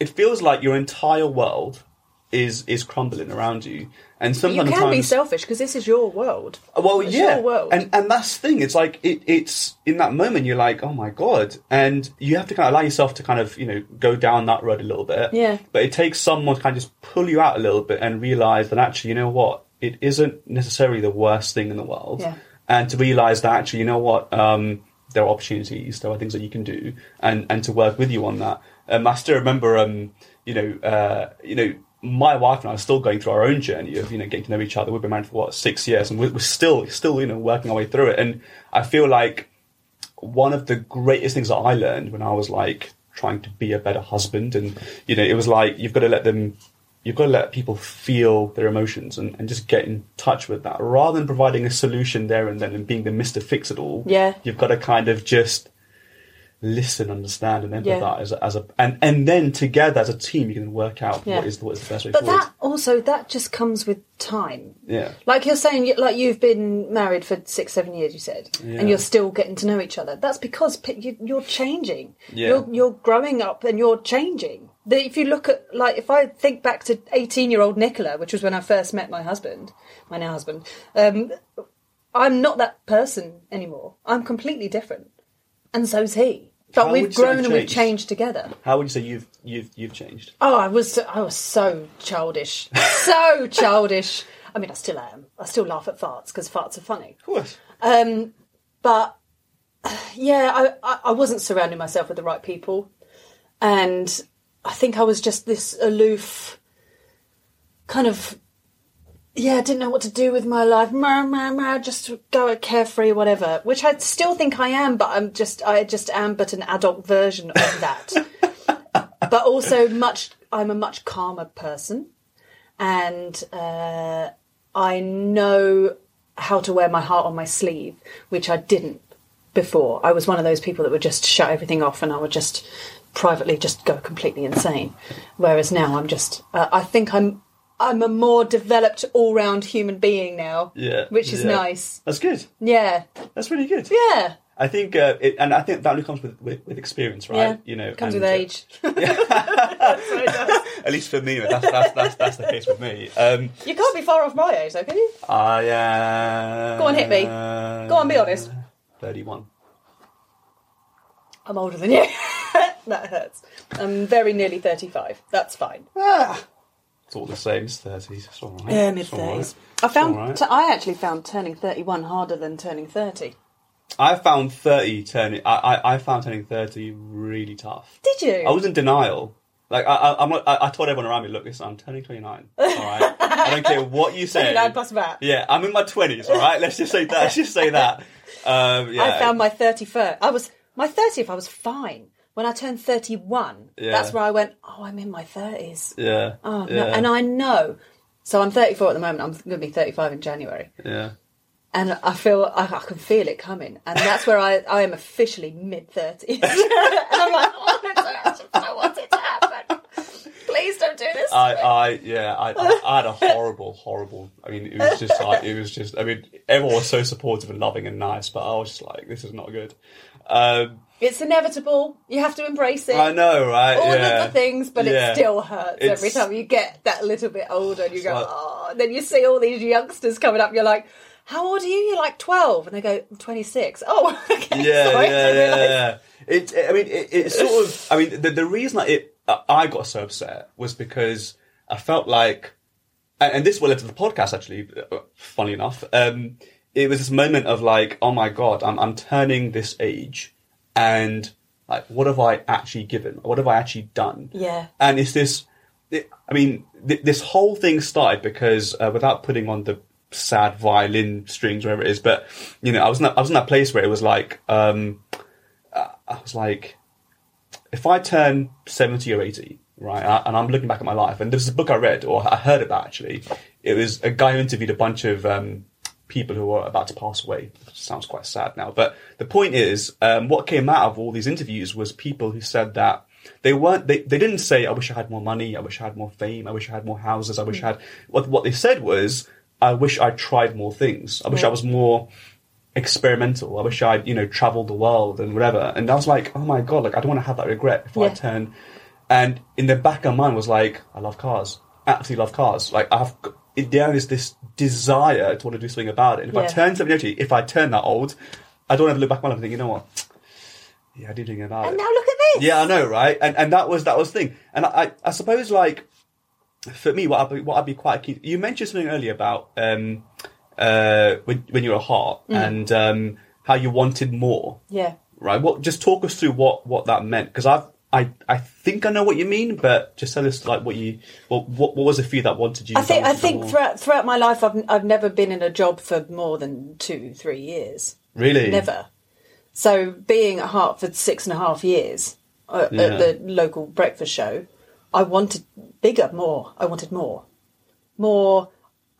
S1: it feels like your entire world is is crumbling around you. And sometimes You
S2: can be selfish because this is your world.
S1: well,
S2: It's
S1: yeah,
S2: your world.
S1: and and that's the thing. It's like it, it's in that moment you're like, oh my god, and you have to kind of allow yourself to kind of you know go down that road a little bit.
S2: Yeah.
S1: But it takes someone to kind of just pull you out a little bit and realize that actually, you know what, it isn't necessarily the worst thing in the world.
S2: Yeah.
S1: And to realize that actually, you know what, um, there are opportunities, there are things that you can do, and and to work with you on that. Um, I still remember, um, you know, uh, you know. My wife and I are still going through our own journey of you know getting to know each other. We've been married for what six years, and we're, we're still still you know working our way through it. And I feel like one of the greatest things that I learned when I was like trying to be a better husband, and you know, it was like you've got to let them, you've got to let people feel their emotions and, and just get in touch with that, rather than providing a solution there and then and being the Mister Fix It All.
S2: Yeah.
S1: you've got to kind of just listen, understand, and empathize as a, as a and and then together as a team, you can work out what is what is the best way
S2: But
S1: forward.
S2: that also that just comes with time.
S1: yeah,
S2: Like you're saying, like you've been married for six, seven years, you said, and you're still getting to know each other. That's because you, you're changing.
S1: Yeah.
S2: You're you're growing up and you're changing. If you look at like if I think back to 18 year old Nicola, which was when I first met my husband, my now husband, um, I'm not that person anymore. I'm completely different, and so's he. But
S1: How
S2: we've
S1: would you say
S2: grown and we've
S1: changed?
S2: changed together.
S1: how would you say you've you've you've changed?
S2: Oh, I was I was so childish, so childish. I mean, I still am. I still laugh at farts because farts are funny.
S1: Of course.
S2: Um, but yeah, I, I, I wasn't surrounding myself with the right people, and I think I was just this aloof, kind of. Yeah, I didn't know what to do with my life. Meh, meh, meh, just go carefree, whatever. Which I still think I am, but I'm just I just am, but an adult version of that. but also much. I'm a much calmer person, and uh, I know how to wear my heart on my sleeve, which I didn't before. I was one of those people that would just shut everything off, and I would just privately just go completely insane. Whereas now I'm just. Uh, I think I'm. I'm a more developed, all-round human being now.
S1: Yeah,
S2: which is
S1: yeah.
S2: nice.
S1: That's good.
S2: Yeah,
S1: That's really good.
S2: yeah,
S1: I think, uh, it, and I think that only comes with, with, with experience, right?
S2: yeah.
S1: You know,
S2: comes
S1: and,
S2: with
S1: uh,
S2: age.
S1: At least for me, that's that's that's, that's the case with me. Um,
S2: You can't be far off my age, though, can you?
S1: I uh,
S2: Go on, hit me. Go on, be honest.
S1: Thirty-one.
S2: I'm older than you. that hurts. I'm very nearly 35. That's fine.
S1: It's all the same. It's thirties. It's all right.
S2: Yeah, mid
S1: It's all right.
S2: 30s. I found.
S1: all right.
S2: t- I actually found turning 31 harder than turning 30.
S1: I found thirty turning. I, I I found turning thirty really tough.
S2: Did you?
S1: I was in denial. Like I, I, I'm, not- I, I told everyone around me, look, listen, I'm turning 29. All right, I don't care what you say.
S2: 29 plus that.
S1: Yeah, I'm in my 20s. All right, let's just say that. Let's just say that. Um, yeah.
S2: I found my 31st. I was my 30th. I was fine. When I turned 31,
S1: Yeah.
S2: that's where I went. Oh, I'm in my 30s.
S1: Yeah.
S2: Oh
S1: yeah.
S2: no! And I know. So I'm 34 at the moment. I'm going to be 35 in January,
S1: Yeah.
S2: and I feel I, I can feel it coming. And that's where I I am officially mid 30s. and I'm like, oh, I don't want it to happen. Please don't do this.
S1: I, I, yeah, I, I, I had a horrible, horrible. I mean, it was just like, it was just. I mean, everyone was so supportive and loving and nice, but I was just like, this is not good. Um,
S2: It's inevitable. You have to embrace it.
S1: I know, right?
S2: All
S1: yeah.
S2: of the things, but
S1: Yeah.
S2: it still hurts every time you get that little bit older and you go,
S1: like-
S2: oh, and then you see all these youngsters coming up, you're like, how old are you? You're like 12. And they go, I'm 26. Oh, okay.
S1: yeah,
S2: sorry, I
S1: yeah, yeah, yeah. It, I mean, it, it sort of. I mean, the, the reason that it I got so upset was because I felt like, and, and this will led to the podcast actually. uh, Funny enough, um, it was this moment of like, oh my god, I'm I'm turning this age, and like, what have I actually given? What have I actually done?
S2: Yeah.
S1: And it's this. It, I mean, th- this whole thing started because uh, without putting on the sad violin strings, wherever it is, but you know, I was in that, I was in that place where it was like, um, uh, I was like, if I turn seventy or eighty, right, and I'm looking back at my life, and there's a book I read or I heard about actually. It was a guy who interviewed a bunch of um, people who are about to pass away. Sounds quite sad now, but the point is, um, what came out of all these interviews was people who said that they weren't. They, they didn't say, "I wish I had more money. I wish I had more fame. I wish I had more houses. I wish I had." What what they said was, "I wish I tried more things. I wish I was more." experimental. I wish I'd, you know, traveled the world and whatever. And I was like, oh my God, like, I don't want to have that regret if I turn. And in the back of my mind was like, I love cars. absolutely love cars. Like I've got, there is this desire to want to do something about it. And if I turn 70, if I turn that old, I don't ever look back on it and think, you know what? Yeah, I did something about
S2: And
S1: it.
S2: now look at this.
S1: Yeah, I know, right? And and that was that was the thing. And I I, I suppose like for me, what I'd be, what I'd be quite keen. You mentioned something earlier about um uh when when you were a heart
S2: Mm.
S1: and um how you wanted more,
S2: Yeah.
S1: right? What just talk us through what what that meant because I've. I, I think I know what you mean, but just tell us like what you what what, what was it for you that wanted you?
S2: I think I think
S1: more?
S2: throughout throughout my life, I've I've never been in a job for more than two three years.
S1: really
S2: Never. So being at Heart for six and a half years uh,
S1: Yeah.
S2: at the local breakfast show, I wanted bigger, more. I wanted more, more.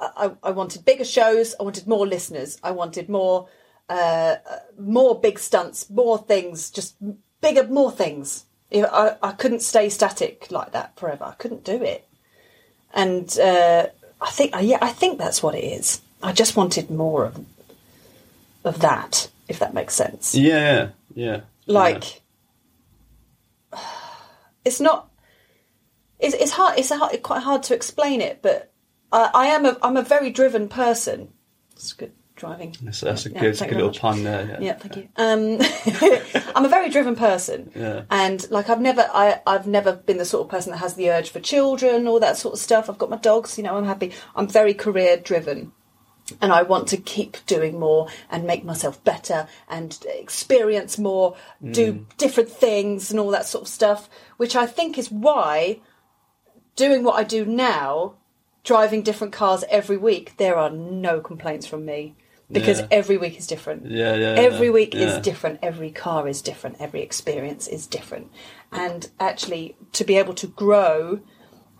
S2: I, I wanted bigger shows. I wanted more listeners. I wanted more, uh, uh, more big stunts, more things, just bigger, more things. Know, I, I couldn't stay static like that forever. I couldn't do it. And uh, I think, yeah, I think that's what it is. I just wanted more of of that, if that makes sense.
S1: Yeah, yeah.
S2: Like, it's not. It's, it's hard. It's hard, quite hard to explain it, but I, I am a I'm a very driven person. It's good driving.
S1: That's, that's a
S2: Yeah,
S1: good, little
S2: much.
S1: pun there.
S2: Yeah, thank you. Um, I'm a very driven person,
S1: Yeah.
S2: and like I've never, I, I've never been the sort of person that has the urge for children, all that sort of stuff. I've got my dogs, you know. I'm happy. I'm very career driven, and I want to keep doing more and make myself better and experience more, do different things and all that sort of stuff. Which I think is why doing what I do now, driving different cars every week, there are no complaints from me because
S1: Yeah.
S2: every week is different.
S1: Yeah, yeah,
S2: Every
S1: yeah,
S2: week
S1: yeah.
S2: is different. Every car is different. Every experience is different. And actually, to be able to grow,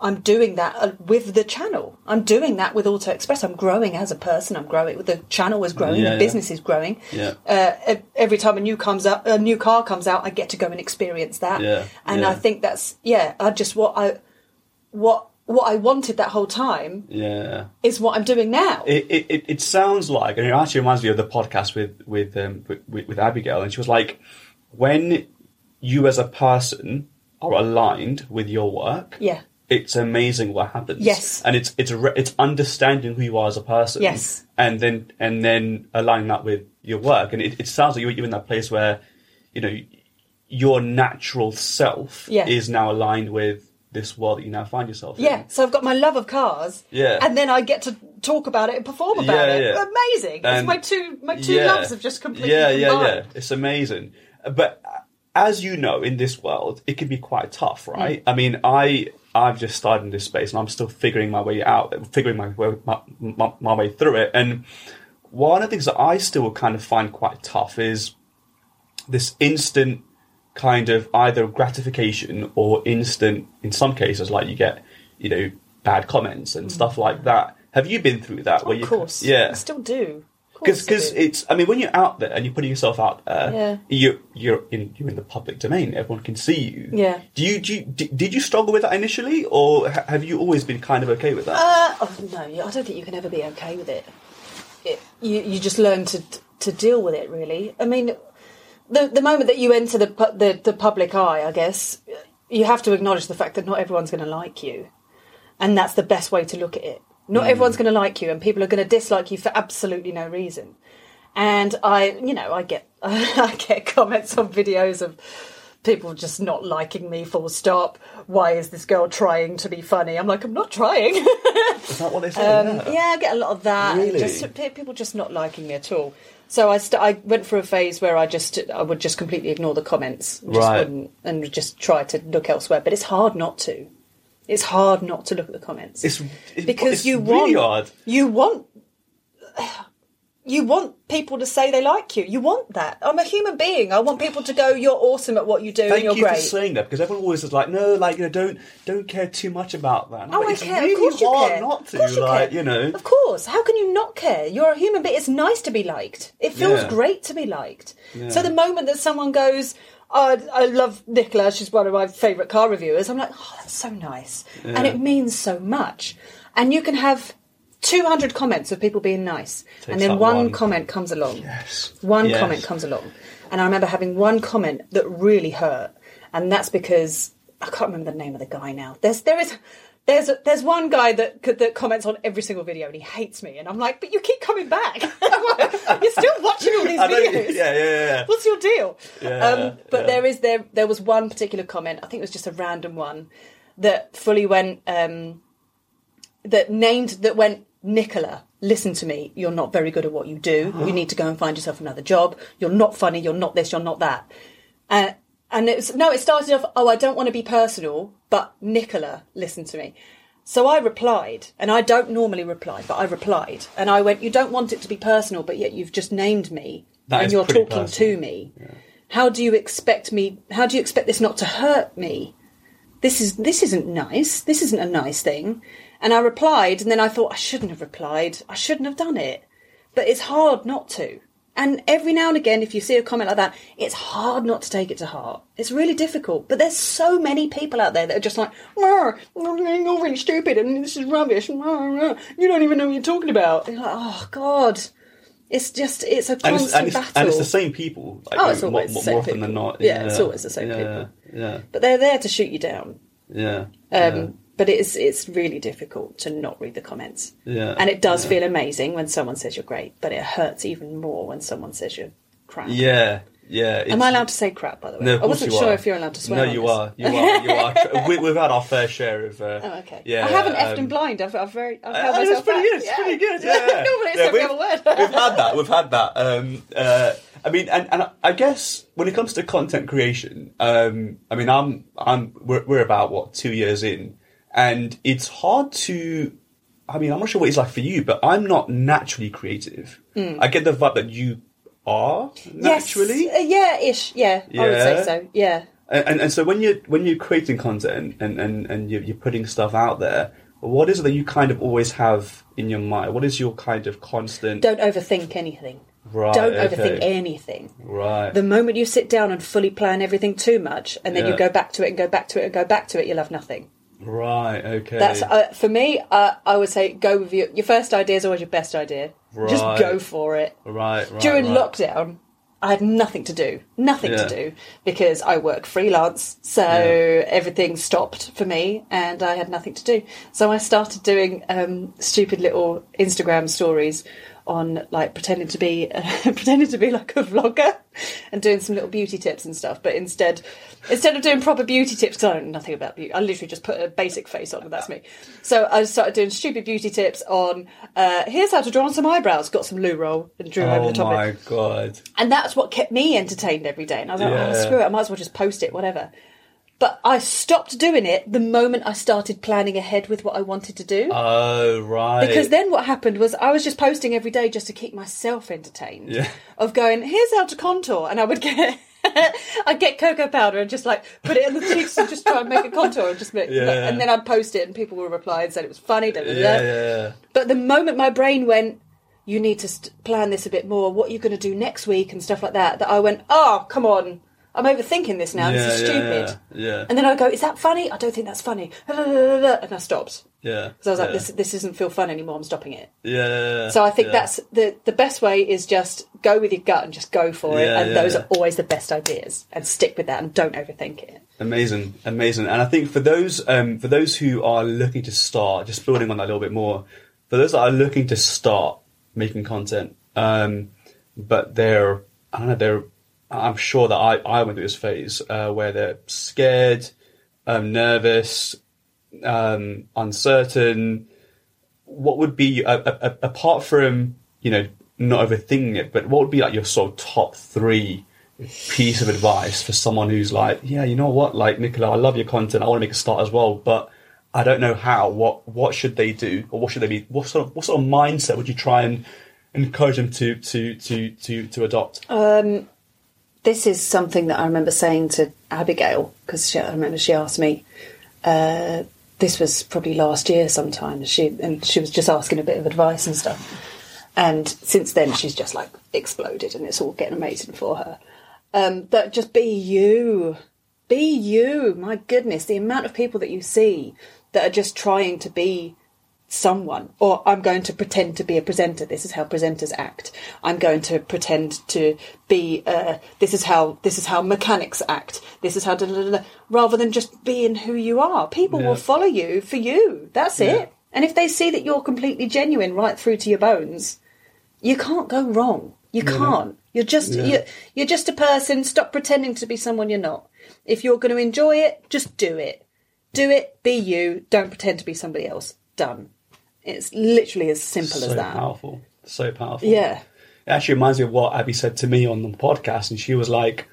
S2: I'm doing that uh, with the channel. I'm doing that with Auto Express. I'm growing as a person. I'm growing. The channel is growing. The business is growing.
S1: Yeah.
S2: Uh, every time a new comes up, a new car comes out, I get to go and experience that.
S1: Yeah,
S2: And. I think that's yeah. I just what I what what I wanted that whole time
S1: yeah.
S2: is what I'm doing now.
S1: It, it, it, sounds like, and it actually reminds me of the podcast with with, um, with with Abigail, and she was like, when you as a person are aligned with your work,
S2: yeah.
S1: it's amazing what happens.
S2: Yes.
S1: and it's it's it's understanding who you are as a person.
S2: Yes.
S1: and then and then aligning that with your work, and it, it sounds like you're, you're in that place where, you know, your natural self
S2: Yeah.
S1: is now aligned with this world that you now find yourself in.
S2: Yeah, so I've got my love of cars,
S1: Yeah.
S2: and then I get to talk about it and perform about
S1: Yeah,
S2: it.
S1: yeah.
S2: Amazing!
S1: And-
S2: it's my two my two
S1: Yeah.
S2: loves have just completely
S1: yeah, yeah,
S2: combined.
S1: yeah. It's amazing. But as you know, in this world, it can be quite tough,
S2: Mm.
S1: right? I mean, I I've just started in this space, and I'm still figuring my way out, figuring my way my, my, my way through it. And one of the things that I still kind of find quite tough is this instant kind of either gratification or instant, in some cases, like you get, you know, bad comments and stuff like that. Have you been through that? where
S2: Mm. Of
S1: you,
S2: course,
S1: yeah,
S2: I still do.
S1: Because
S2: do.
S1: it's I mean when you're out there and you're putting yourself out there,
S2: Yeah.
S1: you you're in you're in the public domain. Everyone can see you.
S2: Yeah.
S1: Do you, do you did, did you struggle with that initially, or have you always been kind of okay with that?
S2: Uh, oh, no, I don't think you can ever be okay with it. it you you just learn to to deal with it. Really, I mean, the the moment that you enter the the the public eye, I guess you have to acknowledge the fact that not everyone's going to like you, and that's the best way to look at it. Not everyone's going to like you, and people are going to dislike you for absolutely no reason. And I, you know, I get I get comments on videos of people just not liking me. Full stop. Why is this girl trying to be funny? I'm like, I'm not trying.
S1: Is that what they say?
S2: Um,
S1: yeah.
S2: yeah, I get a lot of that.
S1: Really?
S2: Just people just not liking me at all. So I st- I went through a phase where I just I would just completely ignore the comments, just
S1: Right.
S2: wouldn't, and just try to look elsewhere. But it's hard not to. It's hard not to look at the comments
S1: It's, it's
S2: because
S1: it's
S2: you
S1: really
S2: want
S1: hard.
S2: you want you want people to say they like you. You want that. I'm a human being. I want people to go, "You're awesome at what you do, and
S1: Thank
S2: you're
S1: you
S2: great."
S1: for saying that because everyone always is like, no, like you know, don't don't care too much about that.
S2: Oh,
S1: But
S2: I
S1: it's
S2: care.
S1: really
S2: of course you
S1: hard
S2: care.
S1: not to,
S2: you
S1: like
S2: care.
S1: you know.
S2: Of course. How can you not care? You're a human being. It's nice to be liked. It feels
S1: Yeah.
S2: great to be liked.
S1: Yeah.
S2: So the moment that someone goes, oh, I love Nicola, she's one of my favourite car reviewers, I'm like, oh, that's so nice. And it means so much. And you can have 200 comments of people being nice. and then one,
S1: one.
S2: comment comes along.
S1: Yes.
S2: One
S1: Yes.
S2: comment comes along. And I remember having one comment that really hurt. And that's because I can't remember the name of the guy now. There's there is There's there's one guy that that comments on every single video and he hates me, and I'm like, but you keep coming back. You're still watching all these videos.
S1: yeah, yeah, yeah.
S2: What's your deal?
S1: Yeah,
S2: um, but
S1: yeah.
S2: there is there there was one particular comment. I think it was just a random one that fully went um, that named that went Nicola. Listen to me. You're not very good at what you do. You need to go and find yourself another job. You're not funny. You're not this. You're not that. Uh, and it was no. It started off. Oh, I don't want to be personal, but Nicola, listen to me. So I replied, and I don't normally reply, but I replied, and I went, "You don't want it to be personal, but yet you've just named me,
S1: That
S2: and you're talking
S1: personal.
S2: to me. How do you expect me? How do you expect this not to hurt me? This is this isn't nice. This isn't a nice thing." And I replied, and then I thought I shouldn't have replied. I shouldn't have done it, but it's hard not to. And every now and again, if you see a comment like that, it's hard not to take it to heart. It's really difficult. But there's so many people out there that are just like, "Rah, you're really stupid and this is rubbish. You don't even know what you're talking about. And you're like, oh, God. It's just, it's a
S1: And it's, and, it's,
S2: battle.
S1: and it's the same people. Like,
S2: Oh, it's
S1: more,
S2: always the same
S1: more often
S2: people.
S1: than not.
S2: Yeah, it's always the same
S1: yeah,
S2: people.
S1: Yeah,
S2: But they're there to shoot you down.
S1: yeah,
S2: Um,
S1: yeah.
S2: But it's it's really difficult to not read the comments.
S1: Yeah,
S2: And it does
S1: yeah.
S2: feel amazing when someone says you're great, but it hurts even more when someone says you're crap.
S1: yeah, yeah.
S2: Am I allowed to say crap, by the way?
S1: No, of
S2: I wasn't
S1: you
S2: sure
S1: are.
S2: if you're allowed to swear.
S1: No, you are. You are. You are. we, we've had our fair share of. Uh,
S2: Oh, okay.
S1: Yeah,
S2: I haven't effed
S1: um,
S2: and blind. I've, I've very. I've
S1: Uh,
S2: held
S1: it's
S2: myself
S1: pretty
S2: back.
S1: good. It's pretty good. Yeah.
S2: Normally it's
S1: Yeah,
S2: every
S1: we've-
S2: other word.
S1: we've had that. We've had that. Um, uh, I mean, and, and I guess when it comes to content creation, um, I mean, I'm I'm we're, we're about what two years in, and it's hard to. I mean, I'm not sure what it's like for you, but I'm not naturally creative. I get the vibe that you are naturally.
S2: Yes. Uh, yeah, ish. Yeah, I would say
S1: Yeah.
S2: so. Yeah.
S1: And, and, and so when you're when you're creating content and, and, and you're, you're putting stuff out there, what is it that you kind of always have in your mind? What is your kind of constant?
S2: Don't overthink anything.
S1: right,
S2: Don't
S1: okay.
S2: overthink anything.
S1: Right.
S2: The moment you sit down and fully plan everything too much, and then
S1: Yeah.
S2: you go back to it and go back to it and go back to it, you'll have nothing.
S1: Right. Okay.
S2: That's uh, for me. Uh, I would say go with your your first idea is always your best idea. Just go for it.
S1: right. Right.
S2: During
S1: right.
S2: lockdown, I had nothing to do, nothing
S1: Yeah.
S2: to do because I work freelance, so
S1: Yeah.
S2: everything stopped for me, and I had nothing to do. So I started doing um, stupid little Instagram stories on like pretending to be pretending to be like a vlogger and doing some little beauty tips and stuff. But instead, instead of doing proper beauty tips, 'cause I know nothing about beauty, I literally just put a basic face on, and that's me. So I started doing stupid beauty tips on uh, here's how to draw on some eyebrows. Got some loo roll and drew over
S1: Oh
S2: the top of it.
S1: my god.
S2: And that's what kept me entertained every day. And I was like,
S1: Yeah.
S2: oh, screw it, I might as well just post it, whatever. But I stopped doing it the moment I started planning ahead with what I wanted to do.
S1: Oh right.
S2: because then what happened was I was just posting every day just to keep myself entertained.
S1: Yeah.
S2: Of going, here's how to contour. And I would get. I'd get cocoa powder and just like put it in the cheeks and just try and make a contour and just make,
S1: Yeah.
S2: and then I'd post it and people would reply and said it was funny. Da, da, da.
S1: Yeah, yeah.
S2: But the moment my brain went, you need to st- plan this a bit more, what are you going to do next week and stuff like that, that I went, oh, come on, I'm overthinking this now,
S1: yeah,
S2: this is stupid.
S1: Yeah. Yeah.
S2: And then I go, is that funny? I don't think that's funny. And I stopped.
S1: yeah.
S2: Because I was like, this, this doesn't feel fun anymore, I'm stopping it.
S1: Yeah.
S2: So I think that's the, the best way is just go with your gut and just go for it. And those are always the best ideas. And stick with that and don't overthink it.
S1: Amazing, amazing. And I think for those um, for those who are looking to start, just building on that a little bit more, for those that are looking to start making content, um, but they're I don't know, they're I'm sure that I, I went through this phase uh, where they're scared, um, nervous, um, uncertain. What would be a, a, a- apart from you know not overthinking it, but what would be like your sort of top three piece of advice for someone who's like, yeah, you know what, like Nicola, I love your content, I want to make a start as well, but I don't know how. What what should they do, or what should they be? What sort of what sort of mindset would you try and encourage them to to to to to adopt?
S2: This is something that I remember saying to Abigail because I remember she asked me. Uh, this was probably last year sometime. She and she was just asking a bit of advice and stuff. And since then, she's just like exploded, and it's all getting amazing for her. Um, that just be you, be you. My goodness, the amount of people that you see that are just trying to be someone or I'm going to pretend to be a presenter. This is how presenters act. I'm going to pretend to be uh, this is how this is how mechanics act. This is how da, da, da, rather than just being who you are. People
S1: Yeah.
S2: will follow you for you. That's
S1: Yeah.
S2: it. And if they see that you're completely genuine right through to your bones, you can't go wrong. You can't. You're just you're, you're just a person. Stop pretending to be someone you're not. If you're going to enjoy it, just do it. Do it. Be you. Don't pretend to be somebody else. Done. It's literally as simple
S1: so
S2: as that.
S1: powerful. So powerful.
S2: Yeah.
S1: It actually reminds me of what Abby said to me on the podcast, and she was like,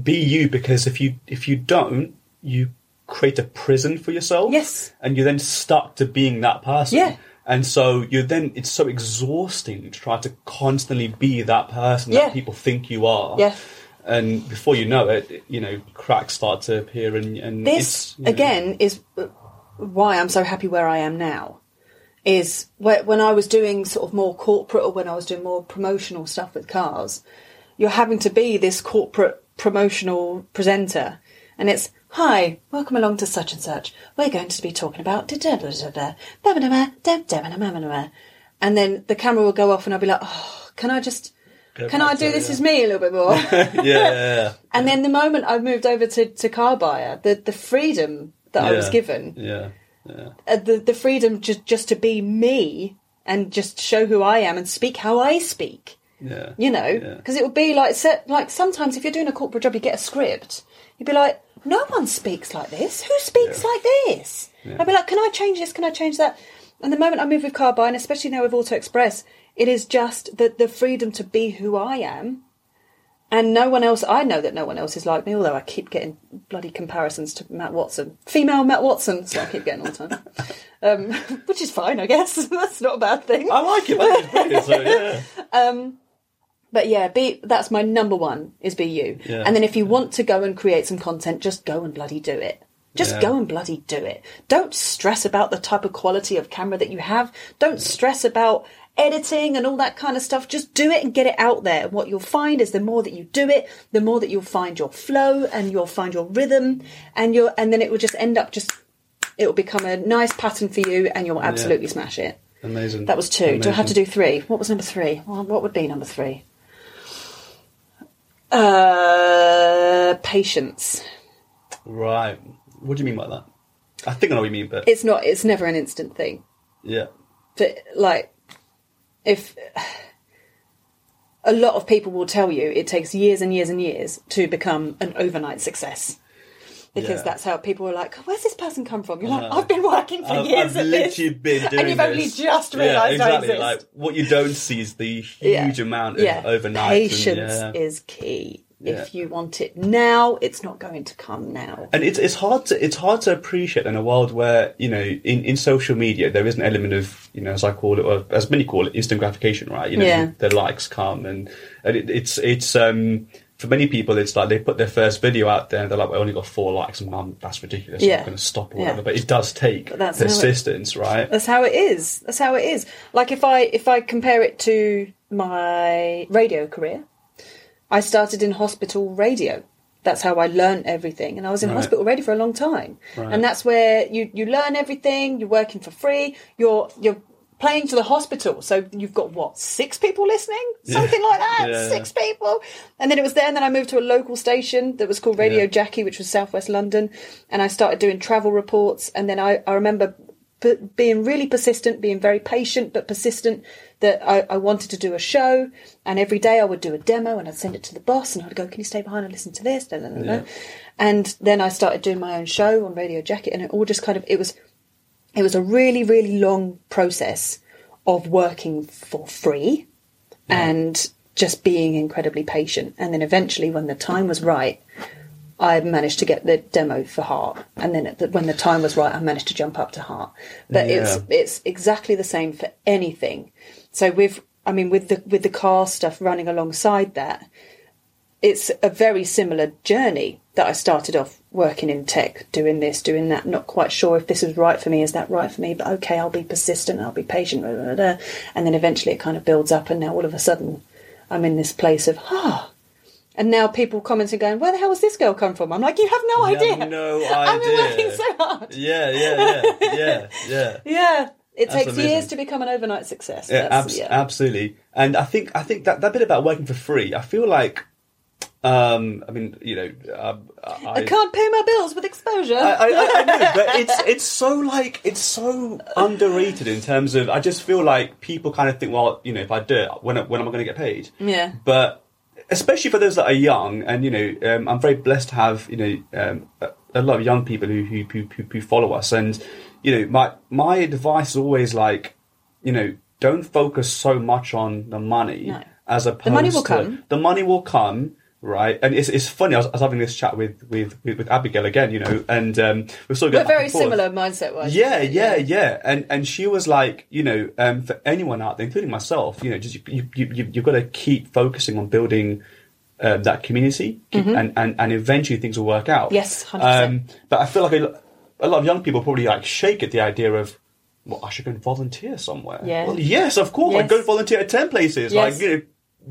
S1: "Be you," because if you if you don't, you create a prison for yourself.
S2: Yes.
S1: and you're then stuck to being that person.
S2: Yeah.
S1: And so you're then it's so exhausting to try to constantly be that person
S2: Yeah.
S1: that people think you are.
S2: Yeah.
S1: And before you know it, you know, cracks start to appear, and, and
S2: This
S1: you know,
S2: again is why I'm so happy where I am now is when I was doing sort of more corporate or when I was doing more promotional stuff with cars, you're having to be this corporate promotional presenter. And it's, hi, welcome along to such and such. We're going to be talking about. And then the camera will go off and I'll be like, oh, can I just.
S1: Get
S2: can I do this as me a little bit more?
S1: yeah, yeah,
S2: And then the moment I moved over to, to Carbuyer, the, the freedom that I was given.
S1: Yeah yeah.
S2: uh, the, the freedom just, just to be me and just show who I am and speak how I speak,
S1: Yeah.
S2: you know?
S1: Yeah.
S2: Because it would be like, set, like sometimes if you're doing a corporate job, you get a script, you'd be like, no one speaks like this. Who speaks
S1: Yeah.
S2: like this? I'd be like, can I change this? Can I change that? And the moment I move with Carbuyer, especially now with Auto Express, it is just the, the freedom to be who I am and no one else, I know that no one else is like me, although I keep getting bloody comparisons to Mat Watson. Female Mat Watson, so I keep getting all the time. Um, which is fine, I guess. that's not a bad thing.
S1: I like it. That. So yeah.
S2: But yeah, be that's my number one is be you.
S1: Yeah.
S2: And then if you want to go and create some content, just go and bloody do it. Just
S1: Yeah.
S2: go and bloody do it. Don't stress about the type of quality of camera that you have. Don't stress about editing and all that kind of stuff. Just do it and get it out there. And what you'll find is the more that you do it, the more that you'll find your flow and you'll find your rhythm and you'll and then it will just end up just it will become a nice pattern for you and you'll absolutely smash it.
S1: Amazing.
S2: That was two. Do I have to do three? What was number three? Well, what would be number three? Uh, patience.
S1: Right. What do you mean by that? I think I know what you mean, but
S2: It's not. It's never an instant thing.
S1: yeah,
S2: But like, if a lot of people will tell you it takes years and years and years to become an overnight success. Because
S1: Yeah.
S2: that's how people are like, where's this person come from? You're like,
S1: know.
S2: I've been working for
S1: I've,
S2: years
S1: I've
S2: at this.
S1: literally been doing
S2: and you've only
S1: this.
S2: just
S1: Yeah,
S2: realised I
S1: exactly.
S2: exist.
S1: Like what you don't see is the huge
S2: Yeah.
S1: amount of
S2: yeah.
S1: overnight.
S2: Patience
S1: and, yeah.
S2: is key.
S1: Yeah.
S2: If you want it now, it's not going to come now.
S1: and it's it's hard to it's hard to appreciate in a world where you know in, in social media there is an element of you know as I call it or as many call it instant gratification right you know
S2: Yeah.
S1: the likes come and, and it, it's it's um for many people it's like they put their first video out there and they're like well, I only got four likes and um, that's ridiculous
S2: Yeah.
S1: I'm going to stop or
S2: Yeah.
S1: whatever but it does take
S2: how it-
S1: persistence right
S2: That's how it is. That's how it is. Like if I if I compare it to my radio career, I started in hospital radio. That's how I learned everything, and I was in
S1: Right.
S2: hospital radio for a long time.
S1: Right.
S2: And that's where you you learn everything. You're working for free. You're you're playing to the hospital, so you've got what six people listening, something like that,
S1: Yeah.
S2: six people. And then it was there, and then I moved to a local station that was called Radio
S1: Yeah.
S2: Jackie, which was Southwest London, and I started doing travel reports. And then I I remember p- being really persistent, being very patient but persistent. That I, I wanted to do a show, and every day I would do a demo, and I'd send it to the boss, and I'd go, "Can you stay behind and listen to this?" Da, da, da.
S1: Yeah.
S2: And then I started doing my own show on Radio Jackie, and it all just kind of it was it was a really really long process of working for free and just being incredibly patient. And then eventually, when the time was right, I managed to get the demo for Heart, and then at the, when the time was right, I managed to jump up to Heart. But it's
S1: Yeah.
S2: it's exactly the same for anything. So with I mean with the with the car stuff running alongside that, it's a very similar journey that I started off working in tech, doing this, doing that, not quite sure if this is right for me, is that right for me? But okay, I'll be persistent, I'll be patient, blah, blah, blah. and then eventually it kind of builds up, and now all of a sudden I'm in this place of ah. And now people commenting going, where the hell has this girl come from? I'm like, you have no
S1: You
S2: idea.
S1: have no
S2: I've been working so hard.
S1: yeah yeah yeah yeah yeah
S2: Yeah, It
S1: That's
S2: takes
S1: amazing.
S2: years to become an overnight success.
S1: Yeah, abs-
S2: yeah.
S1: absolutely. And I think I think that that bit about working for free, I feel like, um, I mean, you know, um, I,
S2: I can't pay my bills with exposure.
S1: I, I, I know, but it's it's so like it's so underrated in terms of I just feel like people kind of think, well, you know, if I do it, when when am I going to get paid?
S2: Yeah.
S1: But especially for those that are young, and you know, um, I'm very blessed to have you know um, a, a lot of young people who who, who who follow us, and you know, my my advice is always like, you know, don't focus so much on the money
S2: No.
S1: as opposed the
S2: money will
S1: to
S2: come.
S1: the money will come. Right, and it's it's funny. I was, I was having this chat with with with, Abigail again, you know, and um, we're sort of
S2: We're very similar mindset wise.
S1: Yeah, yeah, yeah, and and she was like, you know, um, for anyone out there, including myself, you know, just you you you you've got to keep focusing on building uh, that community, keep, and, and and eventually things will work out.
S2: Mm-hmm. Yes, 100%.
S1: Um, but I feel like a, a lot of young people probably like shake at the idea of. Well, I should go and volunteer somewhere.
S2: Yeah.
S1: Well, yes, of course. Like go volunteer at ten places.
S2: Yes.
S1: Like you know,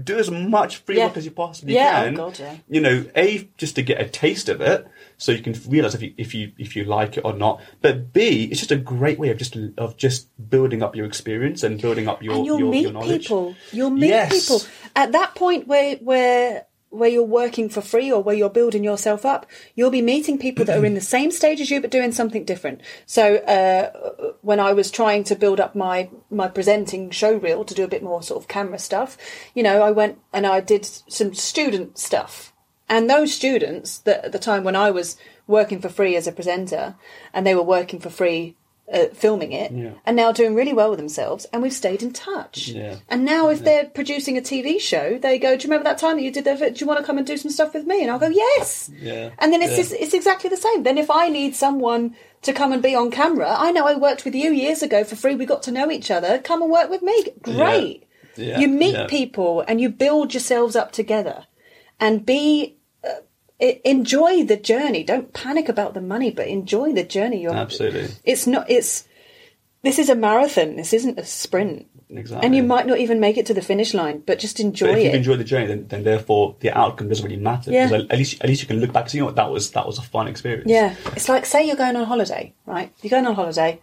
S1: do as much free
S2: Yeah.
S1: work as you possibly
S2: Yeah, oh
S1: can.
S2: God, yeah.
S1: You know, a just to get a taste of it, so you can realize if you if you if you like it or not. But b, it's just a great way of just of just building up your experience and building up your
S2: and you'll
S1: your,
S2: meet
S1: your knowledge.
S2: people. You'll meet
S1: Yes.
S2: people at that point where where where you're working for free or where you're building yourself up. You'll be meeting people that are in the same stage as you, but doing something different. So uh, when I was trying to build up my my presenting show reel to do a bit more sort of camera stuff, you know, I went and I did some student stuff. And those students that at the time when I was working for free as a presenter, and they were working for free uh, filming it,
S1: Yeah.
S2: and now doing really well with themselves, and we've stayed in touch.
S1: Yeah.
S2: And now, if they're producing a TV show, they go, "Do you remember that time that you did that? Do you want to come and do some stuff with me?" And I'll go, "Yes."
S1: Yeah.
S2: And then it's
S1: Yeah.
S2: just, it's exactly the same. Then if I need someone to come and be on camera, I know I worked with you years ago for free. We got to know each other. Come and work with me. Great.
S1: Yeah.
S2: You meet
S1: Yeah.
S2: people and you build yourselves up together, and be. Enjoy the journey. Don't panic about the money, but enjoy the journey. You're
S1: Absolutely.
S2: It's not. It's this is a marathon. This isn't a sprint.
S1: Exactly.
S2: And you might not even make it to the finish line, but just enjoy
S1: But if
S2: it.
S1: you've enjoyed the journey, then, then therefore the outcome doesn't really matter.
S2: Yeah.
S1: Because at least at least you can look back and say, you know what, that was that was a fun experience.
S2: Yeah, it's like say you're going on holiday, right? You're going on holiday.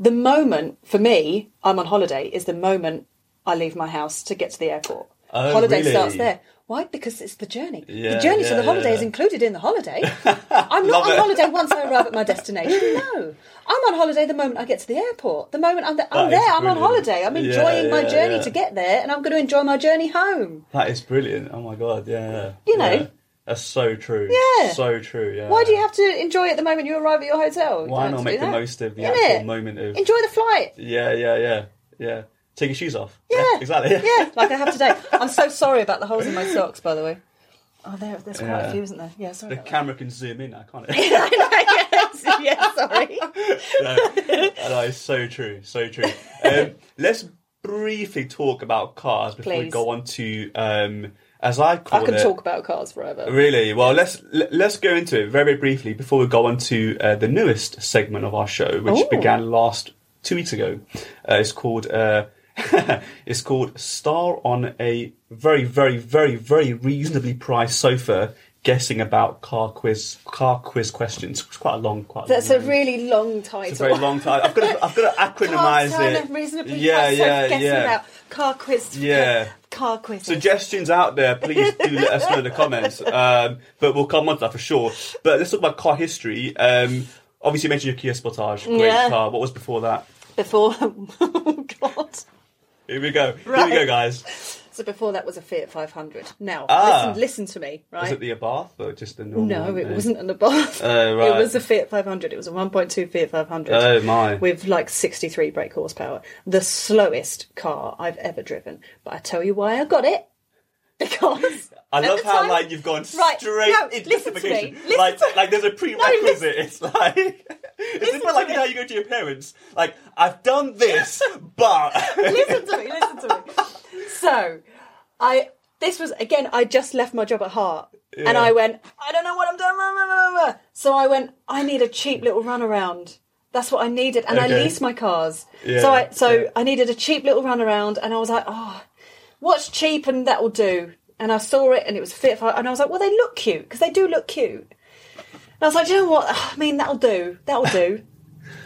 S2: The moment for me, I'm on holiday, is the moment I leave my house to get to the airport.
S1: Oh,
S2: holiday
S1: really?
S2: starts there. Why? Because it's the journey.
S1: Yeah,
S2: the journey to
S1: yeah,
S2: the holiday
S1: yeah.
S2: is included in the holiday. I'm not on
S1: it.
S2: holiday once I arrive at my destination. No, I'm on holiday the moment I get to the airport. The moment I'm, there, I'm there, I'm on holiday. I'm enjoying my journey to get there, and I'm going to enjoy my journey home.
S1: That is brilliant. Oh my god, yeah.
S2: You know.
S1: That's so true.
S2: Yeah.
S1: So true, yeah.
S2: Why do you have to enjoy it the moment you arrive at your hotel?
S1: Why not
S2: to
S1: make the most of the
S2: Innit?
S1: actual moment of
S2: Enjoy the flight.
S1: Yeah, yeah, yeah. Yeah. Take your shoes off.
S2: Yeah,
S1: exactly.
S2: Yeah, like I have today. I'm so sorry about the holes in my socks, by the way. Oh, there, there's quite
S1: Yeah.
S2: a few, isn't there? Yeah, sorry.
S1: The camera can zoom in now, can't it?
S2: that. yeah, sorry.
S1: no, no, it's so true, so true. Um, let's briefly talk about cars before we go on to, um, as I call
S2: I can
S1: it.
S2: talk about cars forever.
S1: Really? Well, let's let- let's go into it very, very briefly before we go on to uh, the newest segment of our show, which
S2: Ooh.
S1: began last two weeks ago. Uh, it's called uh, it's called Star on a very, very, very, very reasonably priced sofa. Guessing about car quiz car quiz questions. It's quite a long, quite. A
S2: That's
S1: long
S2: a
S1: name.
S2: really long title.
S1: It's a very long time. I've got to, I've got to acronymise
S2: Car
S1: it.
S2: reasonably
S1: yeah, yeah,
S2: guessing
S1: yeah.
S2: About car quiz.
S1: Yeah.
S2: Car quiz.
S1: Suggestions out there, please do let us know in the comments. Um, but we'll come on to that for sure. But let's talk about car history. Um, obviously, you mentioned your Kia Sportage, great
S2: Yeah.
S1: car. What was before that?
S2: Before, oh God.
S1: Here we go. Here we go, guys.
S2: So before that was a Fiat 500. Now,
S1: Ah.
S2: listen, listen to me, right?
S1: Was it the Abarth or just the normal?
S2: No, it wasn't an Abarth.
S1: Oh, right.
S2: It was a Fiat 500. It was a 1.2 Fiat 500.
S1: Oh my!
S2: With like 63 brake horsepower. The slowest car I've ever driven. But I tell you why I got it. Because.
S1: I love how
S2: time-
S1: like you've gone
S2: Right,
S1: straight
S2: no,
S1: into
S2: listen to me.
S1: justification. Like, like there's a prerequisite.
S2: listen-
S1: it's like it's a bit like how you go to your parents. Like I've done this, but
S2: listen to me, listen to me. So, I this was again. I just left my job at Heart, and I went. I don't know what I'm doing. blah, blah, blah, blah." So I went. I need a cheap little runaround. That's what I needed, and I
S1: Okay.
S2: leased my cars.
S1: Yeah,
S2: so I so
S1: yeah.
S2: I needed a cheap little runaround, and I was like, oh, what's cheap and that will do. And I saw it, and it was fit for, and I was like, well, they look cute because they do look cute. And I was like, "Do you know what? I mean, that'll do. That'll do.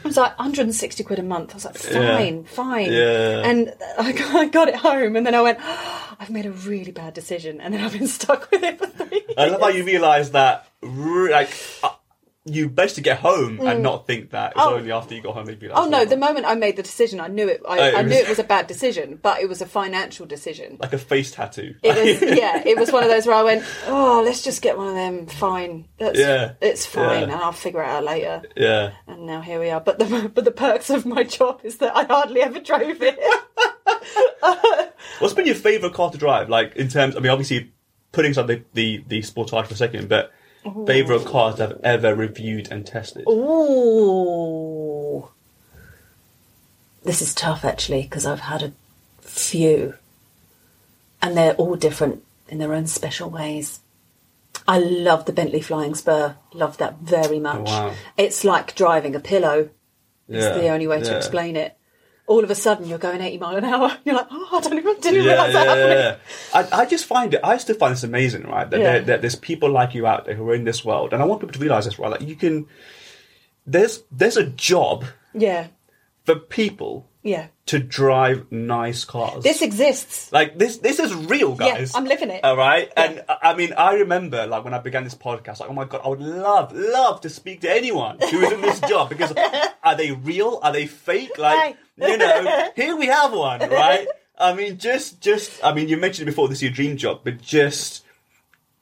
S2: It was like 160 quid a month. I was like,
S1: Yeah.
S2: fine, fine.
S1: Yeah.
S2: And I got, I got it home, and then I went, "Oh, I've made a really bad decision, and then I've been stuck with it for three years.
S1: I love how you realise that, like, uh, you basically get home and mm. not think that. It's
S2: Oh.
S1: only after you got home you'd be like,
S2: Oh no! The moment I made the decision, I knew it. I,
S1: Oh, it
S2: I
S1: was-
S2: knew it was a bad decision, but it was a financial decision.
S1: like a face tattoo.
S2: It was yeah. It was one of those where I went, oh, let's just get one of them. Fine, that's,
S1: Yeah.
S2: it's fine,
S1: Yeah.
S2: and I'll figure it out later.
S1: yeah.
S2: And now here we are. But the but the perks of my job is that I hardly ever drove it.
S1: What's been your favourite car to drive? Like in terms, I mean, obviously putting aside the the, the Sportage for a second, but favourite cars I've ever reviewed and tested.
S2: Ooh, this is tough actually because I've had a few, and they're all different in their own special ways. I love the Bentley Flying Spur. Love that very much.
S1: wow.
S2: It's like driving a pillow. It's
S1: Yeah,
S2: the only way to explain it. All of a sudden, you're going 80 mile an hour. You're like, oh, I don't even didn't
S1: Yeah,
S2: realise
S1: yeah,
S2: that
S1: yeah, yeah. I, I just find it. I still find this amazing, right? That, there, that there's people like you out there who are in this world, and I want people to realize this, right? Like you can. There's there's a job
S2: Yeah,
S1: for people
S2: yeah.
S1: To drive nice cars.
S2: This exists.
S1: like this this is real, guys. Yeah.
S2: I'm living it.
S1: All right, and I I mean, I remember like when I began this podcast, like, oh my god, I would love, love to speak to anyone who is in this job because are they real? Are they fake? Like, you know, here we have one, right? I mean, just, just, I mean, you mentioned it before, this is your dream job, but just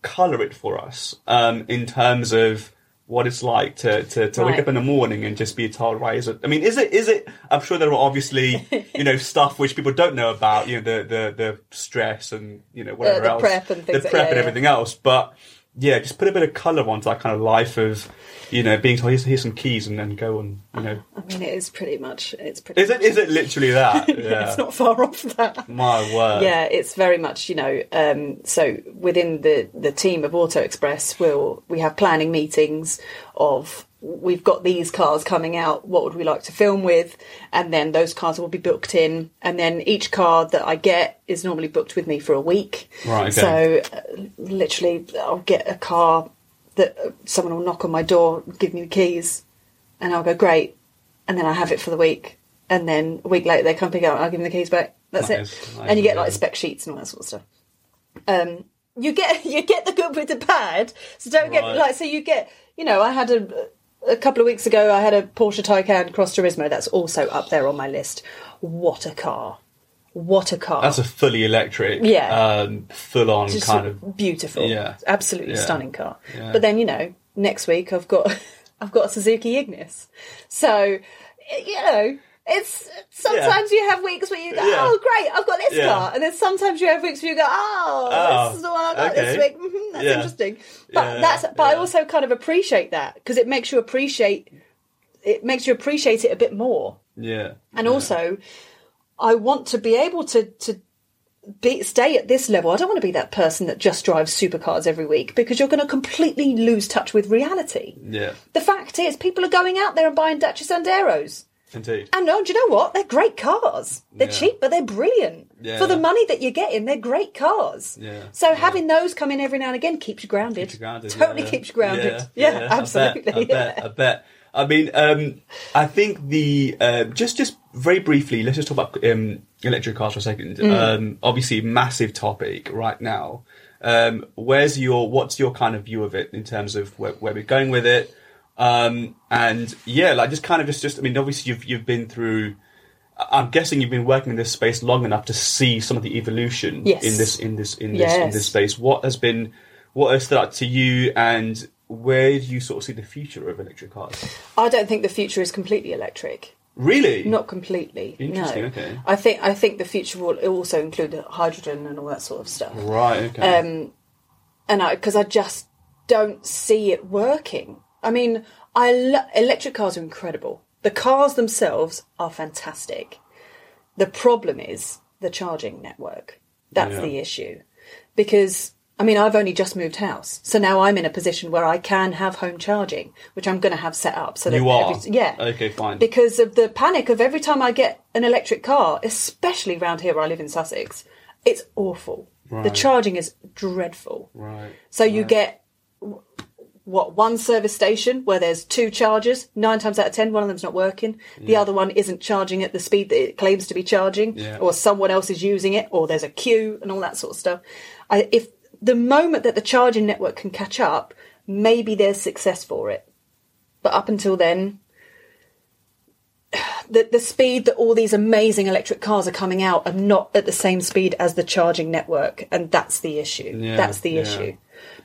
S1: color it for us um, in terms of what it's like to, to, to wake up in the morning and just be told, right, is it, I mean, is it, is it, I'm sure there are obviously, you know, stuff which people don't know about, you know, the, the, the stress and, you know, whatever uh,
S2: the
S1: else.
S2: prep and
S1: The
S2: like-
S1: prep
S2: yeah,
S1: and
S2: yeah.
S1: everything else. But, yeah, just put a bit of colour onto that kind of life of, you know, being told, here's, here's some keys and then go and, you know.
S2: I mean, it is pretty much. It's pretty.
S1: Is it, is it literally that?
S2: Yeah, it's not far off that.
S1: My word.
S2: Yeah, it's very much you know. Um, so within the the team of Auto Express, we'll we have planning meetings of we've got these cars coming out. What would we like to film with? And then those cars will be booked in. And then each car that I get is normally booked with me for a week.
S1: Right, okay.
S2: So uh, literally, I'll get a car that uh, someone will knock on my door, give me the keys, and I'll go great. And then I have it for the week. And then a week later, they come pick it up. and I'll give them the keys back. That's
S1: Nice,
S2: it.
S1: nice,
S2: and you get like spec sheets and all that sort of stuff. Um, you get you get the good with the bad. So don't get like so you get you know I had a a couple of weeks ago I had a Porsche Taycan Cross Turismo that's also up there on my list. What a car! What a car!
S1: That's a fully electric,
S2: Yeah.
S1: um, full on
S2: Just
S1: kind of.
S2: beautiful.
S1: Yeah.
S2: absolutely
S1: Yeah.
S2: stunning car.
S1: Yeah.
S2: But then you know next week I've got I've got a Suzuki Ignis. So you know. It's sometimes you have weeks where you go,
S1: Yeah.
S2: oh great, I've got this
S1: Yeah.
S2: car, and then sometimes you have weeks where you go, oh,
S1: Oh,
S2: this is the one I got this
S1: okay.
S2: week. Mhm, that's
S1: Yeah.
S2: interesting. But
S1: Yeah,
S2: that's but I also kind of appreciate that because it makes you appreciate it makes you appreciate it a bit more.
S1: Yeah.
S2: And also, I want to be able to to be, stay at this level. I don't want to be that person that just drives supercars every week because you're going to completely lose touch with reality.
S1: Yeah.
S2: The fact is, people are going out there and buying Dacia Sanderos.
S1: Indeed.
S2: And no, do you know what? They're great cars. They're
S1: Yeah.
S2: cheap, but they're brilliant.
S1: Yeah.
S2: For the money that you're getting, they're great cars.
S1: Yeah.
S2: So having those come in every now and again keeps you grounded.
S1: Keeps you grounded,
S2: Totally keeps you grounded.
S1: Yeah,
S2: Yeah,
S1: yeah, I
S2: absolutely.
S1: I bet. I bet. I mean, um, I think the uh, just just very briefly, let's just talk about um, electric cars for a second.
S2: Mm.
S1: Um, obviously, massive topic right now. Um, where's your what's your kind of view of it in terms of where, where we're going with it? Um, and yeah, like just kind of just just I mean, obviously you've you've been through. I'm guessing you've been working in this space long enough to see some of the evolution
S2: Yes.
S1: in this in this in this in this space. What has been what has stood out to you, and where do you sort of see the future of electric cars?
S2: I don't think the future is completely electric.
S1: Really?
S2: Not completely.
S1: Interesting,
S2: No.
S1: okay.
S2: I think I think the future will also include hydrogen and all that sort of stuff.
S1: right. Okay.
S2: Um, and I because I just don't see it working. I mean, I lo- electric cars are incredible. The cars themselves are fantastic. The problem is the charging network. That's
S1: Yeah.
S2: the issue. Because I mean, I've only just moved house, so now I'm in a position where I can have home charging, which I'm going to have set up. So that
S1: you are.
S2: every- yeah,
S1: Okay. Fine.
S2: because of the panic of every time I get an electric car, especially around here where I live in Sussex, it's awful. The charging is dreadful.
S1: right.
S2: So you
S1: right.
S2: get what one service station where there's two chargers. Nine times out of ten, one of them's not working. The other one isn't charging at the speed that it claims to be charging,
S1: Yeah.
S2: or someone else is using it, or there's a queue and all that sort of stuff. I, if the moment that the charging network can catch up, maybe there's success for it. But up until then, the the speed that all these amazing electric cars are coming out are not at the same speed as the charging network, and that's the issue.
S1: Yeah,
S2: that's the
S1: yeah.
S2: issue.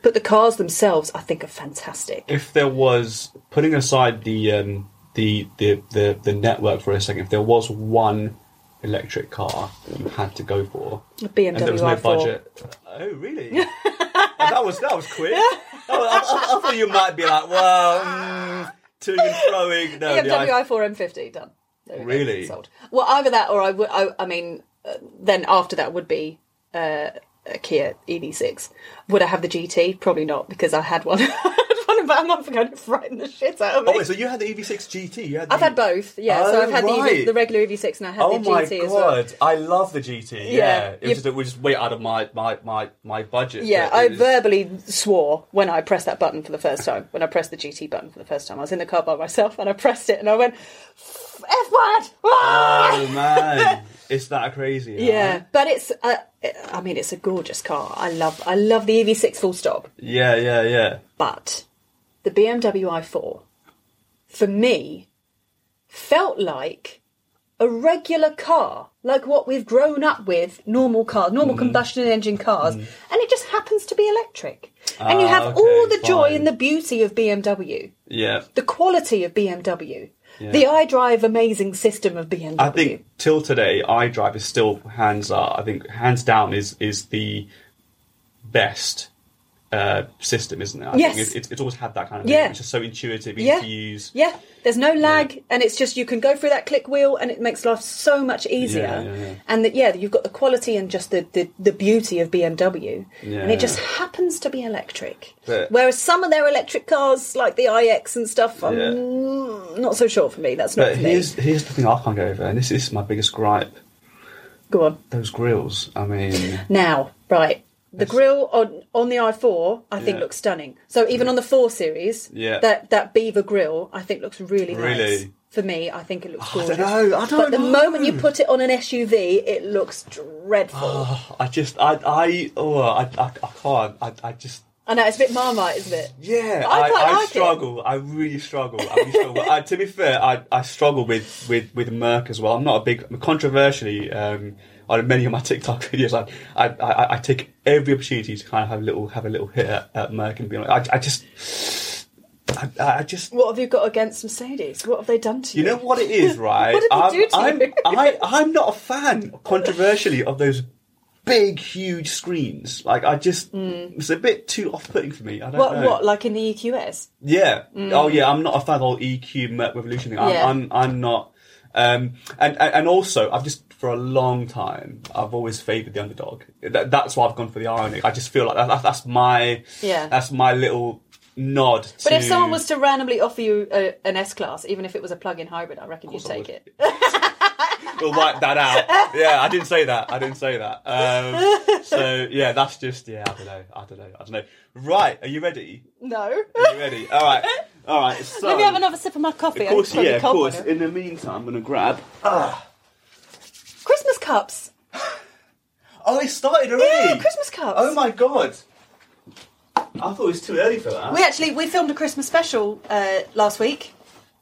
S2: But the cars themselves, I think, are fantastic.
S1: if there was putting aside the um, the, the the the network for a second, if there was one electric car that you had to go for,
S2: The BMW
S1: and there was no
S2: i4.
S1: budget. Oh, really? Oh, that was that was quick. I, I, I thought you might be like, well, mm, to and froing. No,
S2: BMW
S1: i-
S2: i4 M50 done. There we go,
S1: Really?
S2: sold. Well, either that or I would. I, I mean, uh, then after that would be uh, a Kia EV6. Would I have the GT? Probably not because I had one. I had one about a month ago and it frightened the shit out of me.
S1: Oh, wait, so you had the EV6 GT? You had the
S2: I've had both, yeah. so
S1: Oh,
S2: I've had the, oh,
S1: right.
S2: EV, the regular EV6 and I had
S1: Oh
S2: the
S1: my
S2: GT as well.
S1: god, I love the GT. Yeah,
S2: Yeah,
S1: it was
S2: you-
S1: just, it was just way out of my my my, my budget.
S2: Yeah, I
S1: was-
S2: verbally swore when I pressed that button for the first time. When I pressed the GT button for the first time, I was in the car by myself and I pressed it and I went, "F word!"
S1: Oh man, it's that crazy.
S2: Yeah, but it's. Uh, I mean, it's a gorgeous car. I love. I love the EV6 full stop.
S1: Yeah, yeah, yeah.
S2: But the BMW i4, for me, felt like a regular car, like what we've grown up with, normal cars, normal combustion engine cars, and it just happens to be electric. and you
S1: Ah,
S2: have
S1: okay,
S2: all the joy and the beauty of BMW,
S1: Yeah.
S2: the quality of BMW,
S1: Yeah.
S2: the iDrive amazing system of BMW.
S1: I think till today, iDrive is still hands up. I think hands down is is the best uh, system, isn't it? I
S2: Yes.
S1: think it's, it's, it's always had that kind of
S2: Yeah.
S1: thing. It's just so intuitive, easy
S2: Yeah.
S1: to use.
S2: Yeah, there's no lag, and it's just you can go through that click wheel, and it makes life so much easier.
S1: Yeah, yeah, yeah.
S2: And that yeah, you've got the quality and just the the, the beauty of BMW,
S1: Yeah,
S2: and it just happens to be electric.
S1: But-
S2: Whereas some of their electric cars, like the iX and stuff, I'm
S1: Yeah.
S2: not so sure for me. That's not
S1: But
S2: for me.
S1: here's here's the thing I can't get over, and this is my biggest gripe:
S2: Go on
S1: those grills. I mean,
S2: now, right. The grill on on the i4, I think
S1: Yeah.
S2: looks stunning. So even on the 4 Series,
S1: Yeah.
S2: that that beaver grill, I think looks really, nice.
S1: Really?
S2: For me, I think it looks
S1: I don't know. I don't
S2: but the
S1: know.
S2: moment you put it on an SUV, it looks dreadful.
S1: oh, I just I I oh I I, I can't. I, I just
S2: I know it's a bit marmite, isn't it?
S1: Yeah,
S2: I
S1: I,
S2: quite
S1: I,
S2: like it.
S1: struggle. I really struggle. I really struggle. I, to be fair, I, I struggle with, with, with Merc as well. I'm not a big controversially. Um, on many of my TikTok videos, I, I, I, I take every opportunity to kind of have a little have a little hit at, at Merc and be like, I, I just, I, I just.
S2: What have you got against Mercedes? What have they done to you?
S1: You know what it is, right?
S2: What did they
S1: I'm,
S2: do to
S1: I'm,
S2: you?
S1: I, I'm not a fan, controversially, of those big, huge screens. Like, I just, mm. it's a bit too off-putting for me. I don't
S2: what?
S1: know.
S2: What? Like in the EQS?
S1: Yeah. Mm. Oh, yeah. I'm not a fan of the EQ Merc Revolution thing. I'm,
S2: Yeah.
S1: I'm, I'm not. Um, and, and also, I've just for a long time, I've always favoured the underdog. That, that's why I've gone for the Ioniq. I just feel like that, that's my
S2: Yeah.
S1: That's my little nod.
S2: But
S1: to,
S2: if someone was to randomly offer you a, an S class, even if it was a plug-in hybrid, I reckon you'd take it.
S1: we'll wipe that out. Yeah, I didn't say that. I didn't say that. Um, so yeah, that's just yeah. I don't know. I don't know. I don't know. Right, are you ready?
S2: No.
S1: Are you ready? All right. All right. So,
S2: Let me have another sip of my coffee.
S1: Of course, yeah, of course. In the meantime, I'm gonna grab.
S2: now. Christmas cups.
S1: Oh, it started already.
S2: Yeah, Christmas cups.
S1: Oh my god. I thought it was too early for that.
S2: We actually we filmed a Christmas special uh, last week.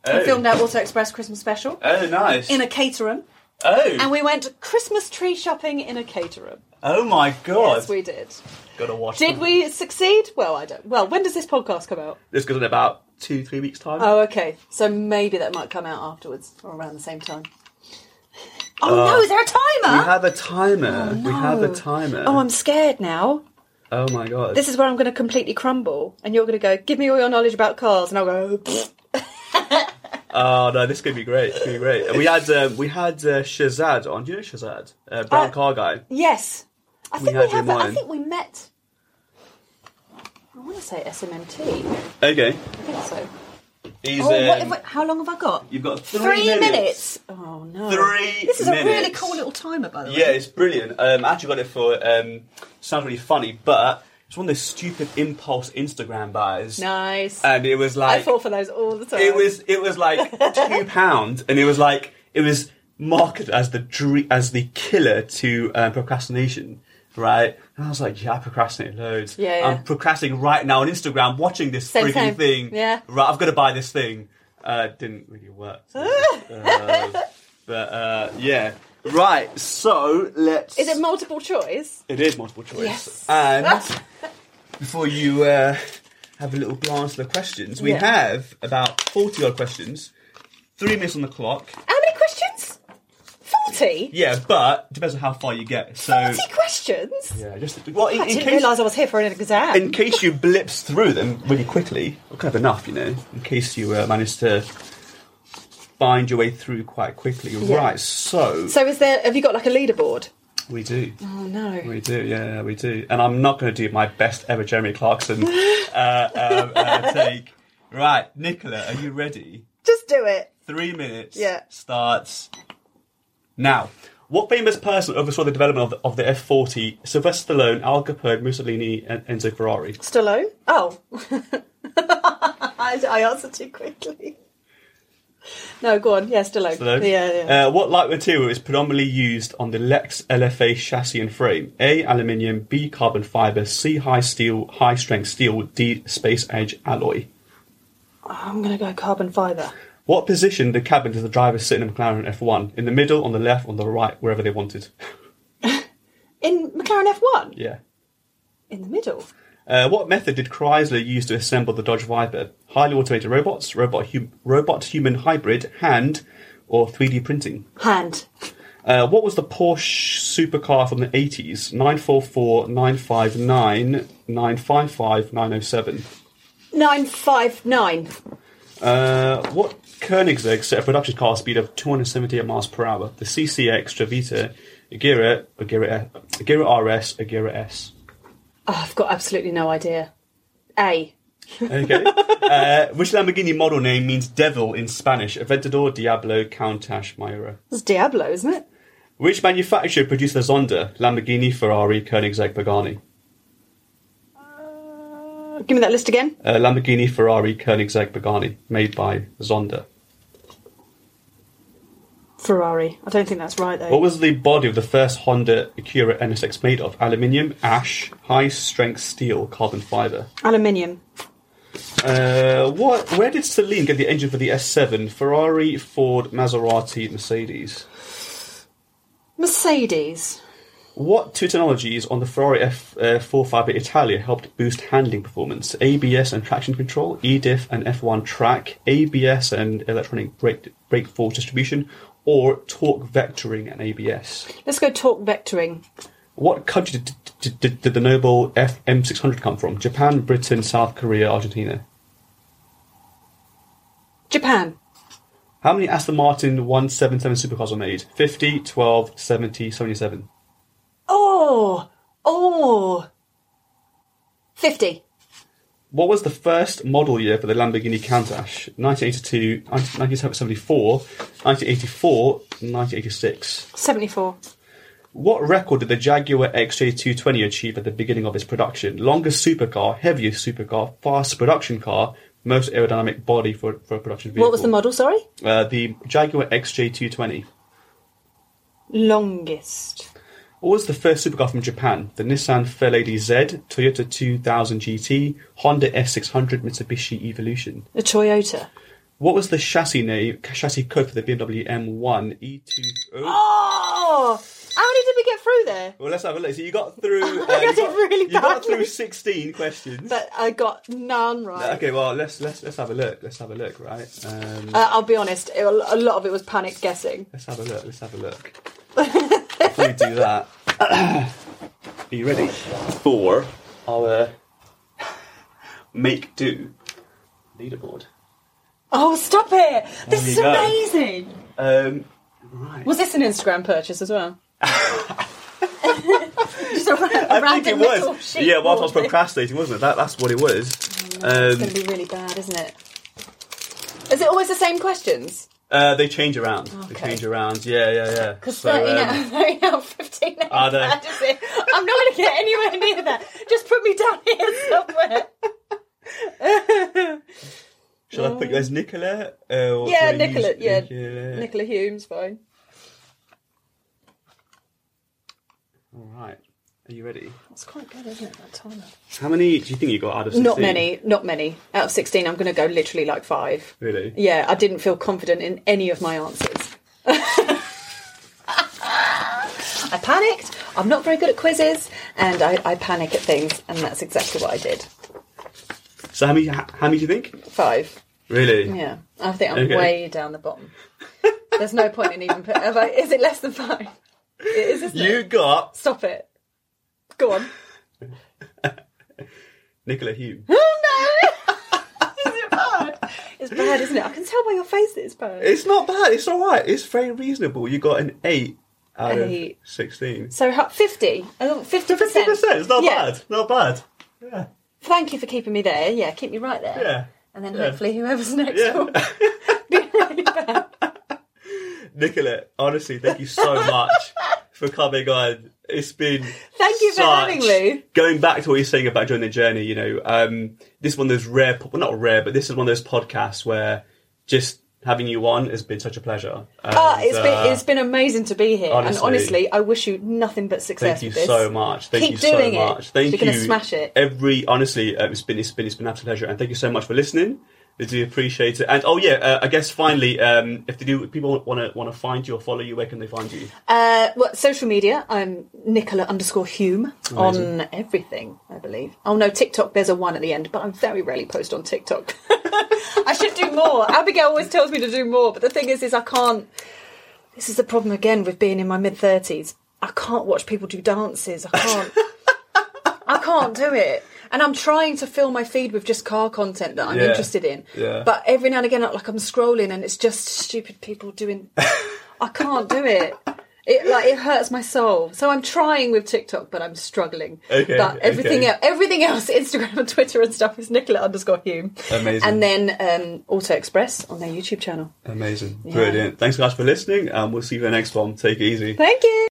S1: Oh.
S2: We filmed our Auto Express Christmas special
S1: Oh, nice.
S2: in a Caterham,
S1: oh.
S2: and we went Christmas tree shopping in a Caterham.
S1: oh my god.
S2: Yes, we did.
S1: Gotta watch.
S2: Did
S1: them.
S2: we succeed? Well, I don't. Well, when does this podcast come out?
S1: This goes in about two, three weeks time.
S2: Oh, okay. So maybe that might come out afterwards or around the same time. Oh
S1: Uh,
S2: no! Is there a timer?
S1: we have a timer. We have a timer.
S2: Oh, I'm scared now.
S1: Oh my god.
S2: This is where I'm going to completely crumble, and you're going to go, "Give me all your knowledge about cars," and I'll go.
S1: Oh no, this could be great. This could be great. We had um, we had uh, Shazad on. Do you know Shazad? Uh, brown
S2: Uh,
S1: car guy.
S2: "Yes." I think
S1: had
S2: we have.
S1: him
S2: I
S1: on.
S2: think we met. I want to say SMMT.
S1: Okay.
S2: I think so.
S1: He's.
S2: Oh, what,
S1: um,
S2: have I- how long have I got?
S1: you've got three,
S2: Three
S1: minutes.
S2: minutes. Oh no!
S1: Three
S2: This is a really
S1: minutes.
S2: cool little timer, by the way.
S1: Yeah, it's brilliant. Um, I actually got it for um, sounds really funny, but It's one of those stupid impulse Instagram buys,
S2: Nice.
S1: and it was like I
S2: fall for those all the time.
S1: it was it was like two pounds, and it was like it was marketed as the dre- as the killer to um, procrastination, right? And I was like, yeah, I procrastinate loads.
S2: Yeah, yeah.
S1: I'm procrastinating right now on Instagram, watching this
S2: Same,
S1: freaking thing.
S2: Yeah.
S1: right. I've got to buy this thing. Uh, didn't really work. so, uh, but uh, yeah, right. So let's.
S2: Is it multiple choice?
S1: It is multiple choice.
S2: Yes.
S1: And before you uh, have a little glance at the questions, we
S2: Yeah.
S1: have about 40 odd questions, three minutes on the clock.
S2: How many questions? 40?
S1: Yeah, but depends on how far you get. So,
S2: 40 questions?
S1: yeah, just well, in,
S2: I
S1: in
S2: didn't
S1: case
S2: realise I was here for an exam.
S1: in case you blips through them really quickly, or kind of enough, you know, in case you uh, manage to find your way through quite quickly.
S2: Yeah.
S1: Right. So
S2: so is there, have you got like a leaderboard?
S1: we do.
S2: Oh no.
S1: We do, yeah, we do. And I'm not going to do my best ever Jeremy Clarkson uh, um, uh, take. Right, Nicola, are you ready?
S2: Just do it.
S1: Three minutes
S2: Yeah.
S1: starts now. What famous person oversaw the development of the, of the F40? Sylvester Stallone, Al Capone, Mussolini, and Enzo Ferrari.
S2: Stallone? Oh. I, I answered too quickly. No, go on. Yeah, Stallone.
S1: Stallone?
S2: Yeah, yeah.
S1: Uh, what light material is predominantly used on the Lex LFA chassis and frame? A. Aluminium. B. Carbon fiber. C. High steel, high strength steel. D. Space edge alloy.
S2: I'm going to go carbon fibre.
S1: What position the cabin does the driver sit in a McLaren F1? In the middle, on the left, on the right, wherever they wanted.
S2: In McLaren F1?
S1: Yeah.
S2: In the middle.
S1: Uh, what method did Chrysler use to assemble the Dodge Viper? Highly automated robots, robot hum- robot human hybrid, hand, or 3D printing?
S2: Hand.
S1: Uh, what was the Porsche supercar from the 80s? 944, 959, 955, 907.
S2: 959.
S1: Uh, what Koenigsegg set a production car speed of 278 miles per hour? The CCX, Stravita, Agera, Agera, Agera RS, Agera S.
S2: Oh, I've got absolutely no idea. A.
S1: Okay. uh, which Lamborghini model name means devil in Spanish? Aventador, Diablo, Countach, Miura.
S2: It's Diablo, isn't it?
S1: Which manufacturer produced the Zonda? Lamborghini, Ferrari, Koenigsegg, Pagani.
S2: Uh, give me that list again.
S1: Uh, Lamborghini, Ferrari, Koenigsegg, Pagani, made by Zonda.
S2: Ferrari. I don't think that's right, though.
S1: What was the body of the first Honda Acura NSX made of? Aluminium, ash, high strength steel, carbon fiber.
S2: Aluminium.
S1: Uh, what? Where did Saleen get the engine for the S7? Ferrari, Ford, Maserati, Mercedes.
S2: Mercedes.
S1: What two technologies on the Ferrari F45 Italia helped boost handling performance? ABS and traction control, E-Diff and F1-Trac, ABS and electronic brake, brake force distribution, or torque vectoring and ABS?
S2: Let's go torque vectoring.
S1: What country did, did, did, did the Noble FM600 come from? Japan, Britain, South Korea, Argentina?
S2: Japan.
S1: How many Aston Martin 177 supercars were made? 50, 12, 70, 77.
S2: Oh! Oh! 50.
S1: What was the first model year for the Lamborghini Countach? 1982, 1974, 1984, 1986.
S2: 74.
S1: What record did the Jaguar XJ220 achieve at the beginning of its production? Longest supercar, heaviest supercar, fastest production car, most aerodynamic body for, for a production vehicle.
S2: What was the model, sorry?
S1: Uh, the Jaguar XJ220.
S2: Longest.
S1: What was the first supercar from Japan? The Nissan Fairlady Z, Toyota 2000 GT, Honda S600, Mitsubishi Evolution.
S2: A Toyota.
S1: What was the chassis name, chassis code for the BMW M1 E2? Oh.
S2: How many did we get through there?
S1: Well, let's have a look. So you got through. Uh,
S2: I
S1: you got,
S2: really
S1: you got through sixteen questions.
S2: But I got none right.
S1: Okay, well let's let's let's have a look. Let's have a look, right? Um,
S2: Uh, I'll be honest, it, a lot of it was panic guessing.
S1: let's have a look. Let's have a look. Before you do that, are you ready for our make do leaderboard?
S2: Oh, stop it! This is
S1: go.
S2: amazing!
S1: Um, right.
S2: Was this an Instagram purchase as well? Just a, ra- a
S1: I think it
S2: little
S1: was.
S2: sheet
S1: Yeah, whilst I was
S2: board
S1: procrastinating, wasn't it? That, that's what it was.
S2: It's
S1: Um,
S2: going to be really bad, isn't it? Is it always the same questions?
S1: Uh, they change around. They change around. Yeah, yeah, yeah.
S2: Because
S1: So,
S2: 13,
S1: um,
S2: out, 13 out of 15 ain't
S1: Are they?
S2: bad, is it? I'm not going to get anywhere near that. Just put me down here somewhere.
S1: Shall I put you as Nicola? Uh,
S2: Yeah, Nicola, yeah.
S1: Nicola?
S2: Nicola Hume's fine.
S1: All right. Are you ready?
S2: That's quite good, isn't it, that timer?
S1: How many do you think you got out of 16?
S2: Not many, not many. Out of 16, I'm going to go literally like five.
S1: Really?
S2: Yeah, I didn't feel confident in any of my answers. I panicked. I'm not very good at quizzes, and I, I panic at things, and that's exactly what I did.
S1: So how many? How many do you think?
S2: Five.
S1: Really?
S2: Yeah, I think I'm
S1: Okay.
S2: way down the bottom. There's no point in even put. I, is it less than five? It is, isn't
S1: You
S2: it?
S1: got
S2: Stop it. Go on.
S1: Nicola Hume.
S2: Oh no! is it bad? It's bad, isn't it? I can tell by your face that it's bad.
S1: It's not bad. It's all right. It's very reasonable. You got an eight out
S2: Eight.
S1: of sixteen.
S2: So 50. Oh, 50%.
S1: Fifty percent. It's not
S2: Yeah.
S1: bad. Not bad. Yeah.
S2: Thank you for keeping me there. Yeah, keep me right there.
S1: Yeah.
S2: And then
S1: Yeah.
S2: hopefully whoever's next
S1: Yeah.
S2: will be really bad.
S1: Nicola, honestly, thank you so much for coming on. It's been
S2: Thank you for having me.
S1: Going back to what you're saying about joining the journey, you know, um, this is one of those rare, well, not rare, but this is one of those podcasts where just having you on has been such a pleasure.
S2: Ah,
S1: And,
S2: it's
S1: uh,
S2: been it's been amazing to be here,
S1: honestly.
S2: and honestly, I wish you nothing but success
S1: Thank you
S2: with this.
S1: so much. Thank
S2: Keep
S1: you so
S2: doing it.
S1: much. Thank
S2: You're
S1: you.
S2: gonna smash it.
S1: Every honestly, uh, it's been it's been it's been an absolute pleasure, and thank you so much for listening. I do appreciate it. And oh yeah, uh, I guess finally, um, if they do, if people want to want to find you or follow you, where can they find you?
S2: Uh, well, social media, I'm Nicola underscore Hume
S1: Amazing.
S2: on everything, I believe. Oh no, TikTok, there's a one at the end, but I very rarely post on TikTok. I should do more. Abigail always tells me to do more, but the thing is, is I can't. This is the problem again with being in my mid thirties. I can't watch people do dances. I can't. I can't do it. And I'm trying to fill my feed with just car content that I'm
S1: Yeah.
S2: interested in.
S1: Yeah.
S2: But every now and again, like I'm scrolling and it's just stupid people doing. I can't do it. It like it hurts my soul. So I'm trying with TikTok, but I'm struggling.
S1: Okay,
S2: But everything
S1: okay.
S2: else, everything else, Instagram and Twitter and stuff is Nicola underscore Hume.
S1: Amazing.
S2: And then um, Auto Express on their YouTube channel.
S1: Amazing, brilliant. Thanks guys for listening, and we'll see you in the next one. Take it easy.
S2: Thank you.